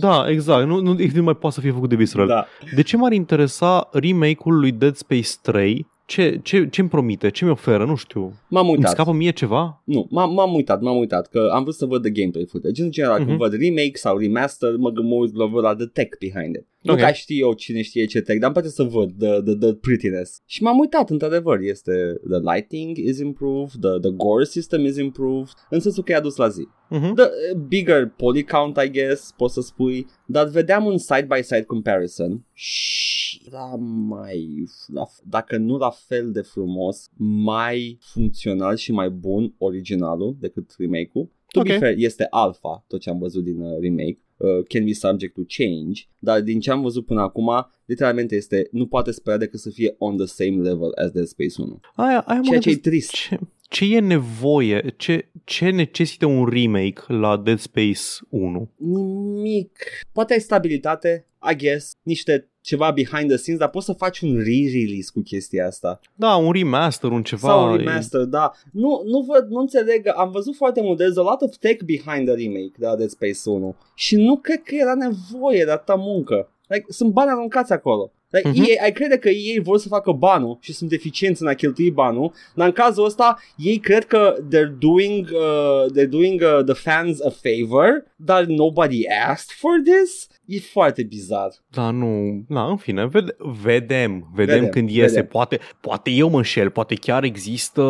Da, exact, nu, nu, nu mai poate să fie făcut de Visceral. da. De ce m-ar interesa remake-ul lui Dead Space 3? Ce, ce, ce-mi promite? Ce mi oferă? Nu știu. M-am Îmi uitat. scapă mie ceva? Nu, m-am, m-am uitat, m-am uitat, că am vrut să văd the gameplay footage. În general, Mhm. când văd remake sau remaster, mă gând- mă uit la, la the tech behind it. Nu Ok. ca știu eu cine știe ce tech, dar îmi place să văd the, the, the prettiness. Și m-am uitat, într-adevăr, este the lighting is improved, the, the gore system is improved, în sensul că e adus la zi. Uh-huh. The uh, bigger poly count, I guess, poți să spui, dar vedeam un side-by-side comparison și era mai, la, dacă nu la fel de frumos, mai funcțional și mai bun originalul decât remake-ul. To be Ok. fair, este alpha, tot ce am văzut din uh, remake. Uh, can be subject to change, dar din ce am văzut până acum, literalmente este, nu poate spera decât să fie on the same level as Dead Space 1. Aia, aia mă Ceea ce e gândesc, trist. ce, ce e nevoie? Ce, ce necesită un remake la Dead Space 1? Nimic. Poate ai stabilitate, I guess, niște ceva behind the scenes, dar poți să faci un re-release cu chestia asta. Da, un remaster, un ceva. Sau un remaster, da. Nu, nu văd, nu înțeleg, am văzut foarte mult, there's a lot of tech behind the remake de la Dead Space 1 și nu cred că era nevoie de atâta muncă. Like, sunt bani aruncați acolo. Like, Mhm. uh-huh. ei, ai crede că ei vor să facă banul și sunt eficienți în a cheltui banul, dar în cazul ăsta ei cred că they're doing, uh, they're doing uh, the fans a favor, dar nobody asked for this? E foarte bizar. Da, nu, na, în fine, vede, vedem, vedem, Vedem, când iese, vedem. Poate, poate eu mă înșel, poate chiar există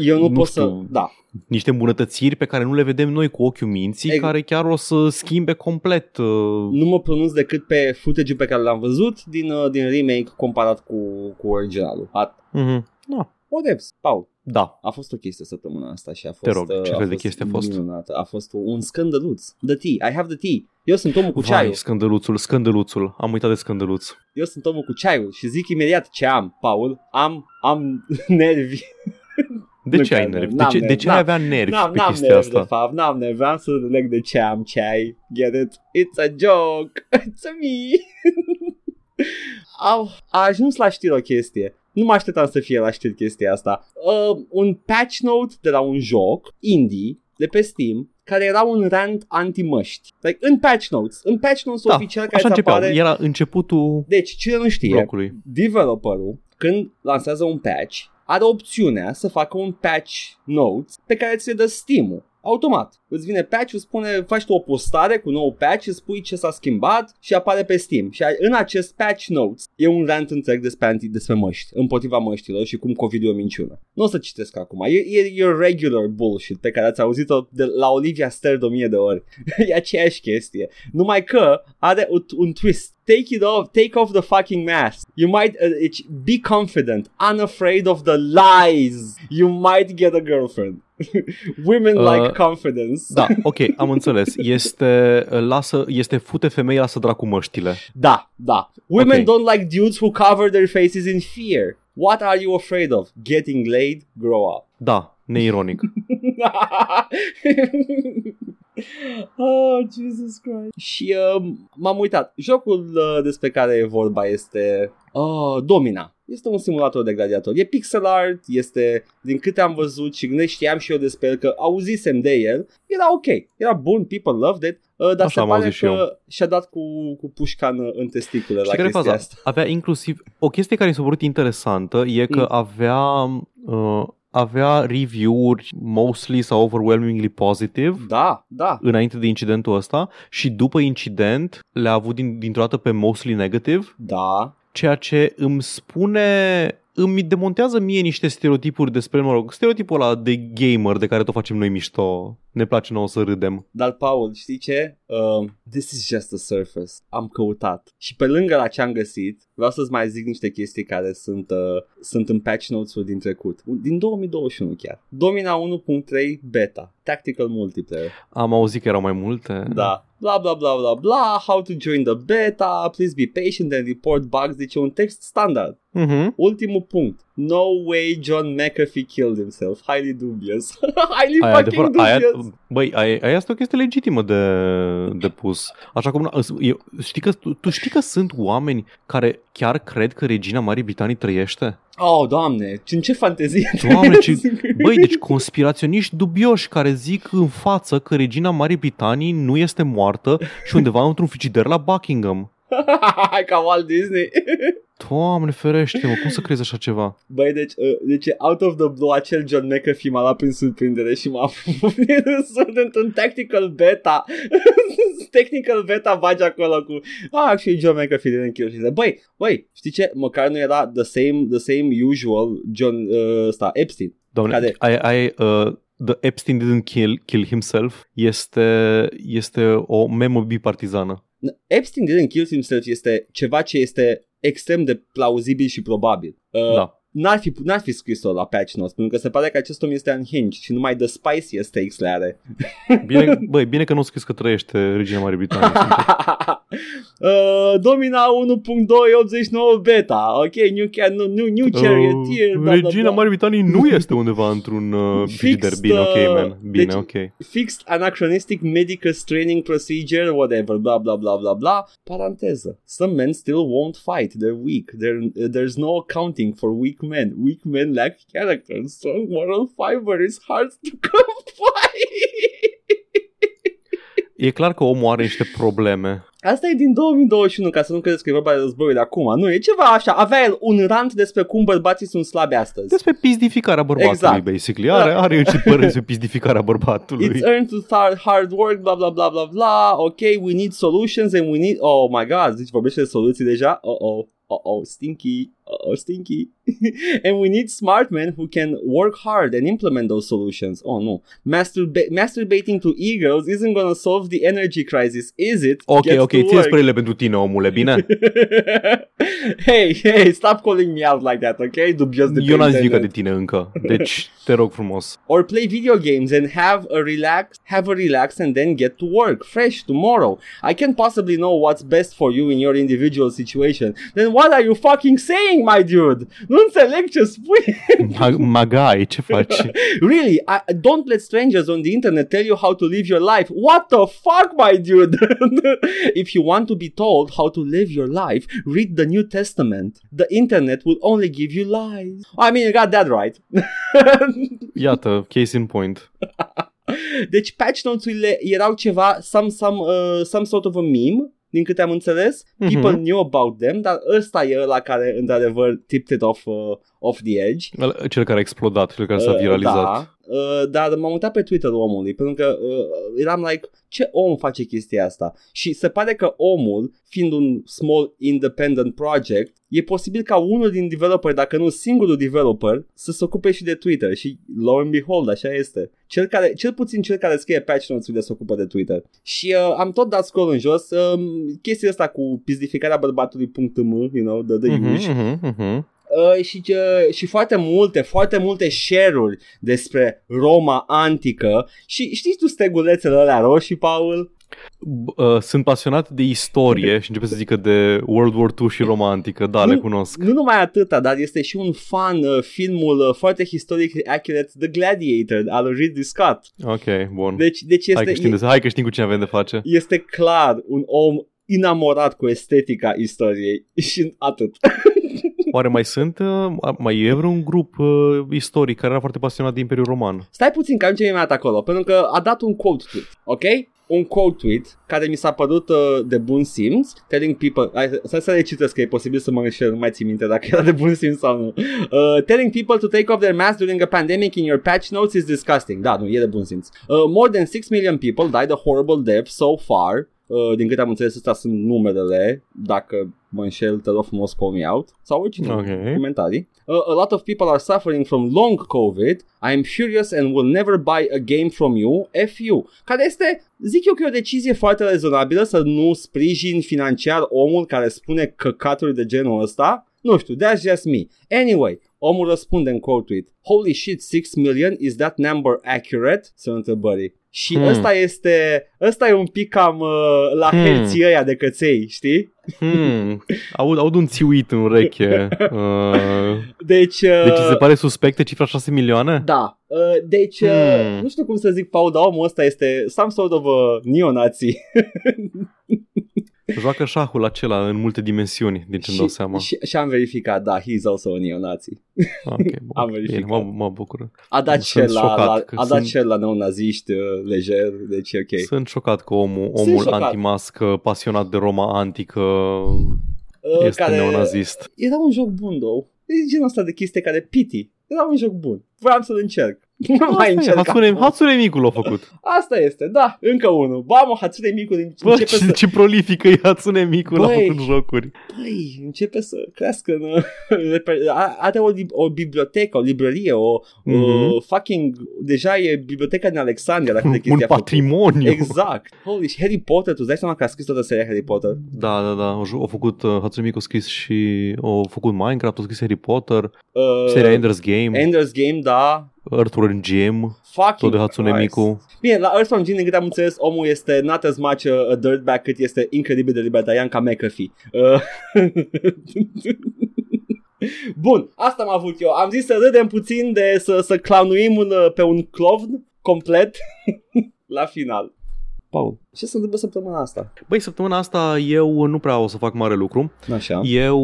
Eu nu, Nu pot știu. să... Da. niște îmbunătățiri pe care nu le vedem noi cu ochiul minții, Ex- care chiar o să schimbe complet. Uh, Nu mă pronunț decât pe footage-ul pe care l-am văzut din, uh, din remake comparat cu, cu originalul. At- uh-huh. da, Whatevs, Paul. da. A fost o chestie săptămâna asta și a fost... Te rog, ce uh, fel de chestie a fost? Minunată. A fost un scandăluț. The tea. I have the tea. Eu sunt omul cu Vai, ceaiul. scândăluțul, scândăluțul. Am uitat de scândăluț. Eu sunt omul cu ceaiul și zic imediat ce am, Paul. Am, am nervi. De Nu ce ai chiar, nervi? De n-am ce, de nervi, ce ai n-am- avea nervi N-am, pe n-am chestia nervi, de asta? fapt. N-am nervi. Vreau să leg de ce am ceai. Get it? It's a joke. It's a me. Au, a ajuns la știri o chestie. Nu mă așteptam să fie la știri chestia asta. Uh, un patch note de la un joc indie de pe Steam care era un rant anti-măști. Like, în patch notes. În patch notes Da, oficial care așa îți începeau. apare... Era începutul Deci, cine nu știe, blocului. developerul, când lansează un patch, are opțiunea să facă un patch notes pe care ți le dă Steam-ul. Automat. Îți vine patch-ul, spune, faci tu o postare cu nou patch, îți spui ce s-a schimbat și apare pe Steam. Și în acest patch notes e un rant întreg despre, anti, despre măști, împotriva măștilor și cum COVID e o minciună. Nu o să citesc acum. E, e, e regular bullshit pe care ați auzit-o de la Olivia Stern de o mie de ori. e aceeași chestie. Numai că are un, un twist. Take it off, take off the fucking mask. You might uh, it's, be confident, unafraid of the lies. You might get a girlfriend. Women Uh, like confidence. Da, ok, am înțeles. Este, lasă, este fute femei, lasă dracu măștile. Da, da. Women Ok. don't like dudes who cover their faces in fear. What are you afraid of? Getting laid? Grow up. Da, neironic. oh, Jesus Christ. Și uh, m-am uitat. Jocul uh, despre care e vorba este uh, Domina. Este un simulator de gladiator. E pixel art, este, din câte am văzut și ne știam și eu despre el, că auzisem de el, era ok. Era bun, people loved it, uh, dar Așa se am pare auzit și că și-a dat cu, cu pușca în, în testicule la Știi care e chestia faza? asta. Avea inclusiv... O chestie care mi s-a părut interesantă e că Mm. avea... Uh, avea review-uri mostly sau overwhelmingly positive Da, da. înainte de incidentul ăsta și după incident le-a avut din, dintr-o dată pe mostly negative Da, ceea ce îmi spune îmi demontează mie niște stereotipuri despre, mă rog, stereotipul ăla de gamer de care tot facem noi mișto. Ne place nouă să râdem. Dar, Paul, știi ce? Uh, this is just the surface. Am căutat. Și pe lângă la ce am găsit, vreau să-ți mai zic niște chestii care sunt, uh, sunt în patch notes-ul din trecut. Din 2021 chiar. Domina 1.3 beta. Tactical multiplayer. Am auzit că erau mai multe. Da. Bla bla bla bla bla, how to join the beta, please be patient and report bugs, deci e un text standard. Uh-huh. Ultimul punct. No way John McAfee killed himself. Highly dubious. Highly Aia, fucking adevăr, aia, dubious. băi, aia, aia este o chestie legitimă de, de pus. Așa cum, eu, știi că, tu, tu știi că sunt oameni care chiar cred că regina Marii Britanii trăiește? Oh, doamne, în ce fantezie. Doamne, ce... Băi, deci conspiraționiști dubioși care zic în față că regina Marii Britanii nu este moartă și undeva într-un frigider la Buckingham. Ca Walt Disney. Doamne ferește, mă, cum să crezi așa ceva? Băi, deci, uh, deci out of the blue acel John McAfee m-a luat prin surprindere și m-a sunt într-un tactical beta. technical beta bagi acolo cu ah, și John McAfee din kill și zice, băi, băi, știi ce? Măcar nu era the same, the same usual John uh, ăsta, Epstein. Doamne, Care- ai, ai, uh, The Epstein didn't kill, kill himself este, este o memă bipartizană. Epstein didn't kill himself este ceva ce este extrem de plauzibil și probabil. Uh, Da. N-ar fi, n-ar fi scris-o la patch notes, pentru că se pare că acest om este unhinged și numai the spiciest takes le are. Bine, băi, bine că nu scris că trăiește regina Marii Britanii. sincer. uh, Domina 1.289 beta, ok, new, can, new, new, new charioteer, Uh, bla, bla, regina bla. Marii Britanii nu este undeva într-un uh, frigider. Fixed, Bine, ok, uh, man. Bine, deci- ok. Fixed anachronistic medical training procedure, whatever, bla bla bla bla bla. Paranteză. Some men still won't fight. They're weak. There, there's no accounting for weak men. Weak men lack character. Strong moral fiber is hard to come by. E clar că omul are niște probleme. Asta e din 2021, ca să nu credeți că e vorba de războiul de acum. Nu, e ceva așa. Avea el un rant despre cum bărbații sunt slabi astăzi. Despre pizdificarea bărbatului, Exact. basically. Are, are ce păreri despre pizdificarea bărbatului. It's earned through hard, hard work, bla bla bla bla bla. Ok, we need solutions and we need... Oh my god, deci vorbește de soluții deja? Oh-oh, oh-oh, stinky, oh-oh, stinky. and we need smart men who can work hard and implement those solutions. Oh no. Masturba- masturbating to e-girls isn't gonna solve the energy crisis, is it? Ok, Get ok, to ție work. spărele pentru tine, omule, bine? hey, hey, stop calling me out like that, ok? Dubios de Eu n-am internet. de tine încă, deci te rog frumos. or play video games and have a relax have a relax and then get to work fresh tomorrow i can't possibly know what's best for you in your individual situation then what are you fucking saying my dude. Nu înțeleg ce spui. Ma- Magai, ce faci? really I, don't let strangers on the internet tell you how to live your life. What the fuck my dude? If you want to be told how to live your life read the new testament. The internet will only give you lies. I mean you got that right. Iată, case in point. Deci patch notes-urile erau ceva, some, some, uh, some sort of a meme, din câte am înțeles. Mhm. People knew about them, dar ăsta e ăla care, într-adevăr, tipped it off, uh, off the edge. Cel care a explodat, cel care s-a Uh, viralizat. Da, uh, dar m-am uitat pe Twitter omului, pentru că uh, eram like, ce om face chestia asta? Și se pare că omul, fiind un small independent project, e posibil ca unul din developer, dacă nu singurul developer, să se ocupe și de Twitter și lo and behold, așa este. Cel, care, cel puțin cel care scrie patch notes-urile se ocupă de Twitter. Și uh, am tot dat scroll în jos, uh, chestia asta cu pizdificarea bărbatului .m, you know, the, the Mhm, usual. mhm, mhm. Uh, și, uh, și foarte multe, foarte multe share-uri despre Roma antică și știți tu stegulețele alea roșii, Paul? B- uh, Sunt pasionat de istorie și începe să zică de World War II și romantică. Da, le Nu- cunosc. Nu numai atâta, dar este și un fan uh, filmul uh, foarte historic accurate The Gladiator al lui Ridley Scott. Ok, bun. Deci, deci Hai este, că, știm de, hai că știm cu cine avem de face. este clar un om enamorat cu estetica istoriei și atât. Oare mai sunt, uh, mai e vreun grup uh, istoric care era foarte pasionat de Imperiul Roman? Stai puțin că am ce mi-a dat acolo, pentru că a dat un quote tweet, ok? Un quote tweet care mi s-a părut uh, de bun simț, telling people, hai, să, să le citesc că e posibil să mă înșel, nu mai țin minte dacă era de bun simț sau nu. Uh, telling people to take off their masks during a pandemic in your patch notes is disgusting. Da, nu, e de bun simț. Uh, more than 6 million people died a horrible death so far Uh, din câte am înțeles, astea sunt numerele. Dacă mă înșel, te rog frumos call me out. Sau oricine Ok. comentarii. Uh, a lot of people are suffering from long COVID. I am furious and will never buy a game from you, FU. Care este, zic eu că e o decizie foarte rezonabilă să nu sprijin financiar omul care spune căcaturi de genul ăsta. Nu știu, that's just me. Anyway, omul răspunde în quote tweet. Holy shit, 6 million, is that number accurate? Sunt întrebării. Și Hmm. ăsta este, ăsta e un pic cam uh, la Hmm. herții ăia de căței, știi? Hmm. Aud, aud un țiuit în ureche. Uh, Deci, uh, deci îți se pare suspectă cifra 6 milioane? Da, uh, deci uh, Hmm. nu știu cum să zic, Paul, dar omul ăsta este some sort of a neonazi. Joacă șahul acela în multe dimensiuni, din ce-mi dau seama. și, și am verificat, da, he's also a neonazi. Ok, bun. am Bine, verificat. mă, mă bucur. A dat Sunt share la, șocat la, că a dat sunt- share la neonaziști uh, lejer, deci e ok. Sunt șocat că omul, Sunt omul șocat. antimască, pasionat de Roma antică, Uh, este neonazist. Era un joc bun, două. E genul ăsta de chestie care piti. Era un joc bun. Vreau să-l încerc. Nu mai Asta e, încerc. Hatsune, acum. Hatsune Miku l-a făcut. Asta este, da, încă unul. Ba, mă, Hatsune Miku din- Bă, începe ce, să... ce prolifică e Hatsune Miku l-a Băi. făcut jocuri. Băi, începe să crească în, a- are o, lib- o bibliotecă, o librărie, o Mhm. uh, fucking, deja e biblioteca din Alexandria dacă de Un chestia a făcut. patrimoniu. Exact. Holy shit, Harry Potter, tu îți dai seama că a scris toată seria Harry Potter? Da, da, da. Au au făcut, uh, Hatsune Miku a scris și au făcut Minecraft, au scris Harry Potter, Uh, seria Ender's Game, Ender's Game, da. Earthworm Jim, Fucking tot de Hatsune Christ. Miku. Bine, la Earthworm Jim, din câte am înțeles, omul este not as much a, a dirtbag cât este incredibil de libertarian ca McAfee. Uh, Bun, asta am avut eu. Am zis să râdem puțin de să, să clownuim un, uh, pe un clown complet la final. Paul, ce se întâmplă săptămâna asta? Băi, săptămâna asta eu nu prea o să fac mare lucru. Așa. Eu,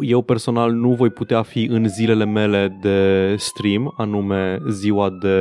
eu personal nu voi putea fi în zilele mele de stream, anume ziua de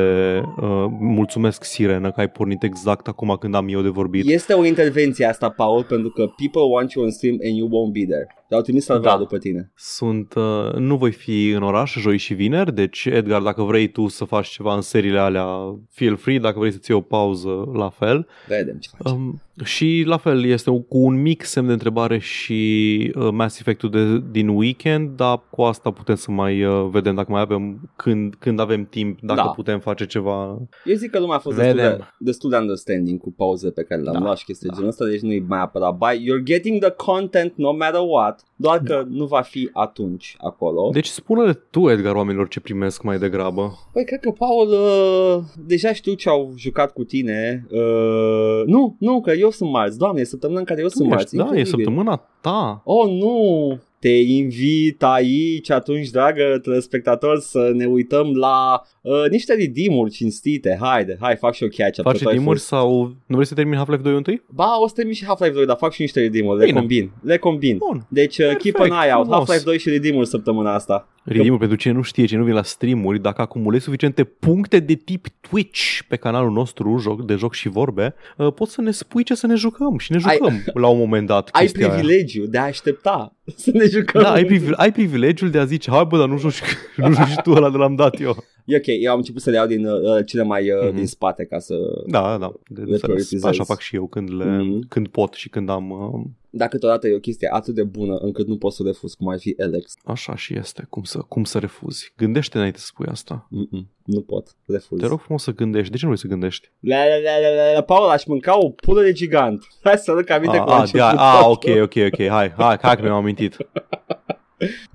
uh, mulțumesc Sirenă că ai pornit exact acum când am eu de vorbit. Este o intervenție asta, Paul, pentru că people want you on stream and you won't be there. Te-au trimis să Da. după tine. Sunt, uh, nu voi fi în oraș joi și vineri, deci Edgar, dacă vrei tu să faci ceva în seriile alea, feel free, dacă vrei să-ți iei o pauză, la fel. Vedem ce facem. Um, și la fel, este cu un mic semn de întrebare și uh, Mass Effect-ul de, din weekend, dar cu asta putem să mai uh, vedem dacă mai avem, când, când avem timp, dacă Da. putem face ceva. Eu zic că lumea a fost destul de, Vedem. destul de understanding cu pauze pe care le-am Da, luat și chestii da. genul ăsta, deci nu-i mai apărat bai. You're getting the content no matter what, doar că Da. nu va fi atunci acolo. Deci spune-le tu, Edgar, oamenilor ce primesc mai degrabă. Păi cred că Paul uh, deja știu ce au jucat cu tine. Uh, nu, nu, că eu sunt marți. Doamne, e săptămâna în care eu sunt Nu marți. ești, da, e incredibil. săptămâna ta. Oh, nu! Te invit aici atunci, dragă telespectator, să ne uităm la uh, niște redeem-uri cinstite. Haide, hai, fac și eu catch-up. Faci că tu ai dimuri fost- sau nu vrei să termini Half-Life 2 întâi? Ba, o să termin și Half-Life 2, dar fac și niște redeem-uri. Le Bine. combin. Le combin. Bun. Deci, uh, keep Perfect, an eye out. frumos. Half-Life 2 și redeem-uri săptămâna asta. Redeem pentru cine nu știe, cine nu vine la streamuri, dacă acumulezi suficiente puncte de tip Twitch pe canalul nostru joc, de joc și vorbe, uh, poți să ne spui ce să ne jucăm și ne Ai- jucăm la un moment dat Ai chestia aia. privilegiu de a aștepta să ne jucăm. Da, ai, privile- ai privilegiul de a zice, hai bă, dar nu joci, nu joci tu ăla de l-am dat eu. E ok, eu am început să le iau din uh, cele mai uh, Mhm. din spate ca să... Da, da, de Le înțeles. prioritizezi. Așa fac și eu când, le, Mhm. când pot și când am... uh, Dacă câteodată e o chestie atât de bună încât nu poți să refuz, cum ar fi Alex. Așa și este, cum să, cum să refuzi. Gândește înainte să spui asta. Mm-mm, nu pot, refuz. Te rog frumos să gândești. De ce nu vrei să gândești? La, la, la, la, la, la, Paul, aș mânca o pulă de gigant. Hai să râd aminte A, cu la a, început. a, a, ok, ok, ok, hai, hai, hai că mi-am amintit.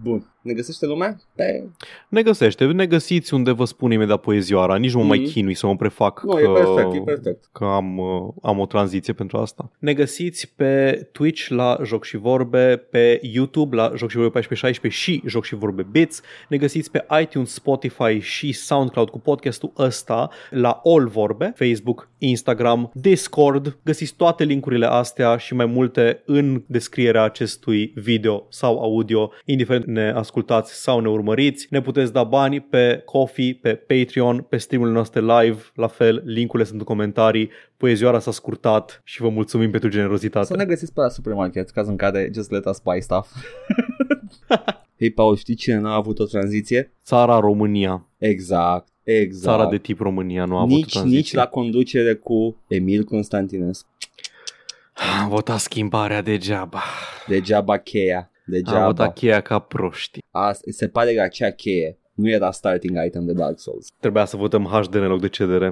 Bun. Ne găsește lumea? Pe... Ne găsește, ne găsiți unde vă spun imediat poezioara, nici nu mă mai Mhm. chinui să mă prefac Nu, că, e perfect, e perfect. că am, uh, am o tranziție pentru asta. Ne găsiți pe Twitch la Joc și Vorbe, pe YouTube la Joc și Vorbe 1416 și Joc și Vorbe Bits. Ne găsiți pe iTunes, Spotify și SoundCloud cu podcastul ăsta la All Vorbe, Facebook, Instagram, Discord. Găsiți toate linkurile astea și mai multe în descrierea acestui video sau audio, indiferent ne ascultați sau ne urmăriți. Ne puteți da bani pe Coffee, pe Patreon, pe streamurile noastre live, la fel, linkurile sunt în comentarii. Poezioara s-a scurtat și vă mulțumim pentru generozitate. Să ne găsiți pe la supermarket, caz în care just let us buy stuff. Hei, Paul, știi cine n-a avut o tranziție? Țara România, Exact, exact. țara de tip România nu a avut nici, tranziție. nici la conducere cu Emil Constantinescu. Am votat schimbarea degeaba. Degeaba cheia. Am Degeaba. votat cheia ca proști. Asta, se pare că acea cheie nu era starting item de Dark Souls. Trebuia să votăm HD în loc de CDR.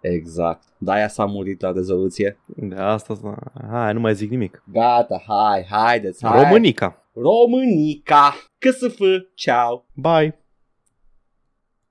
Exact. Da, aia s-a murit la rezoluție. De asta, hai, nu mai zic nimic. Gata, hai, haideți, hai. Românica. Românica. CSF, ceau. Bye.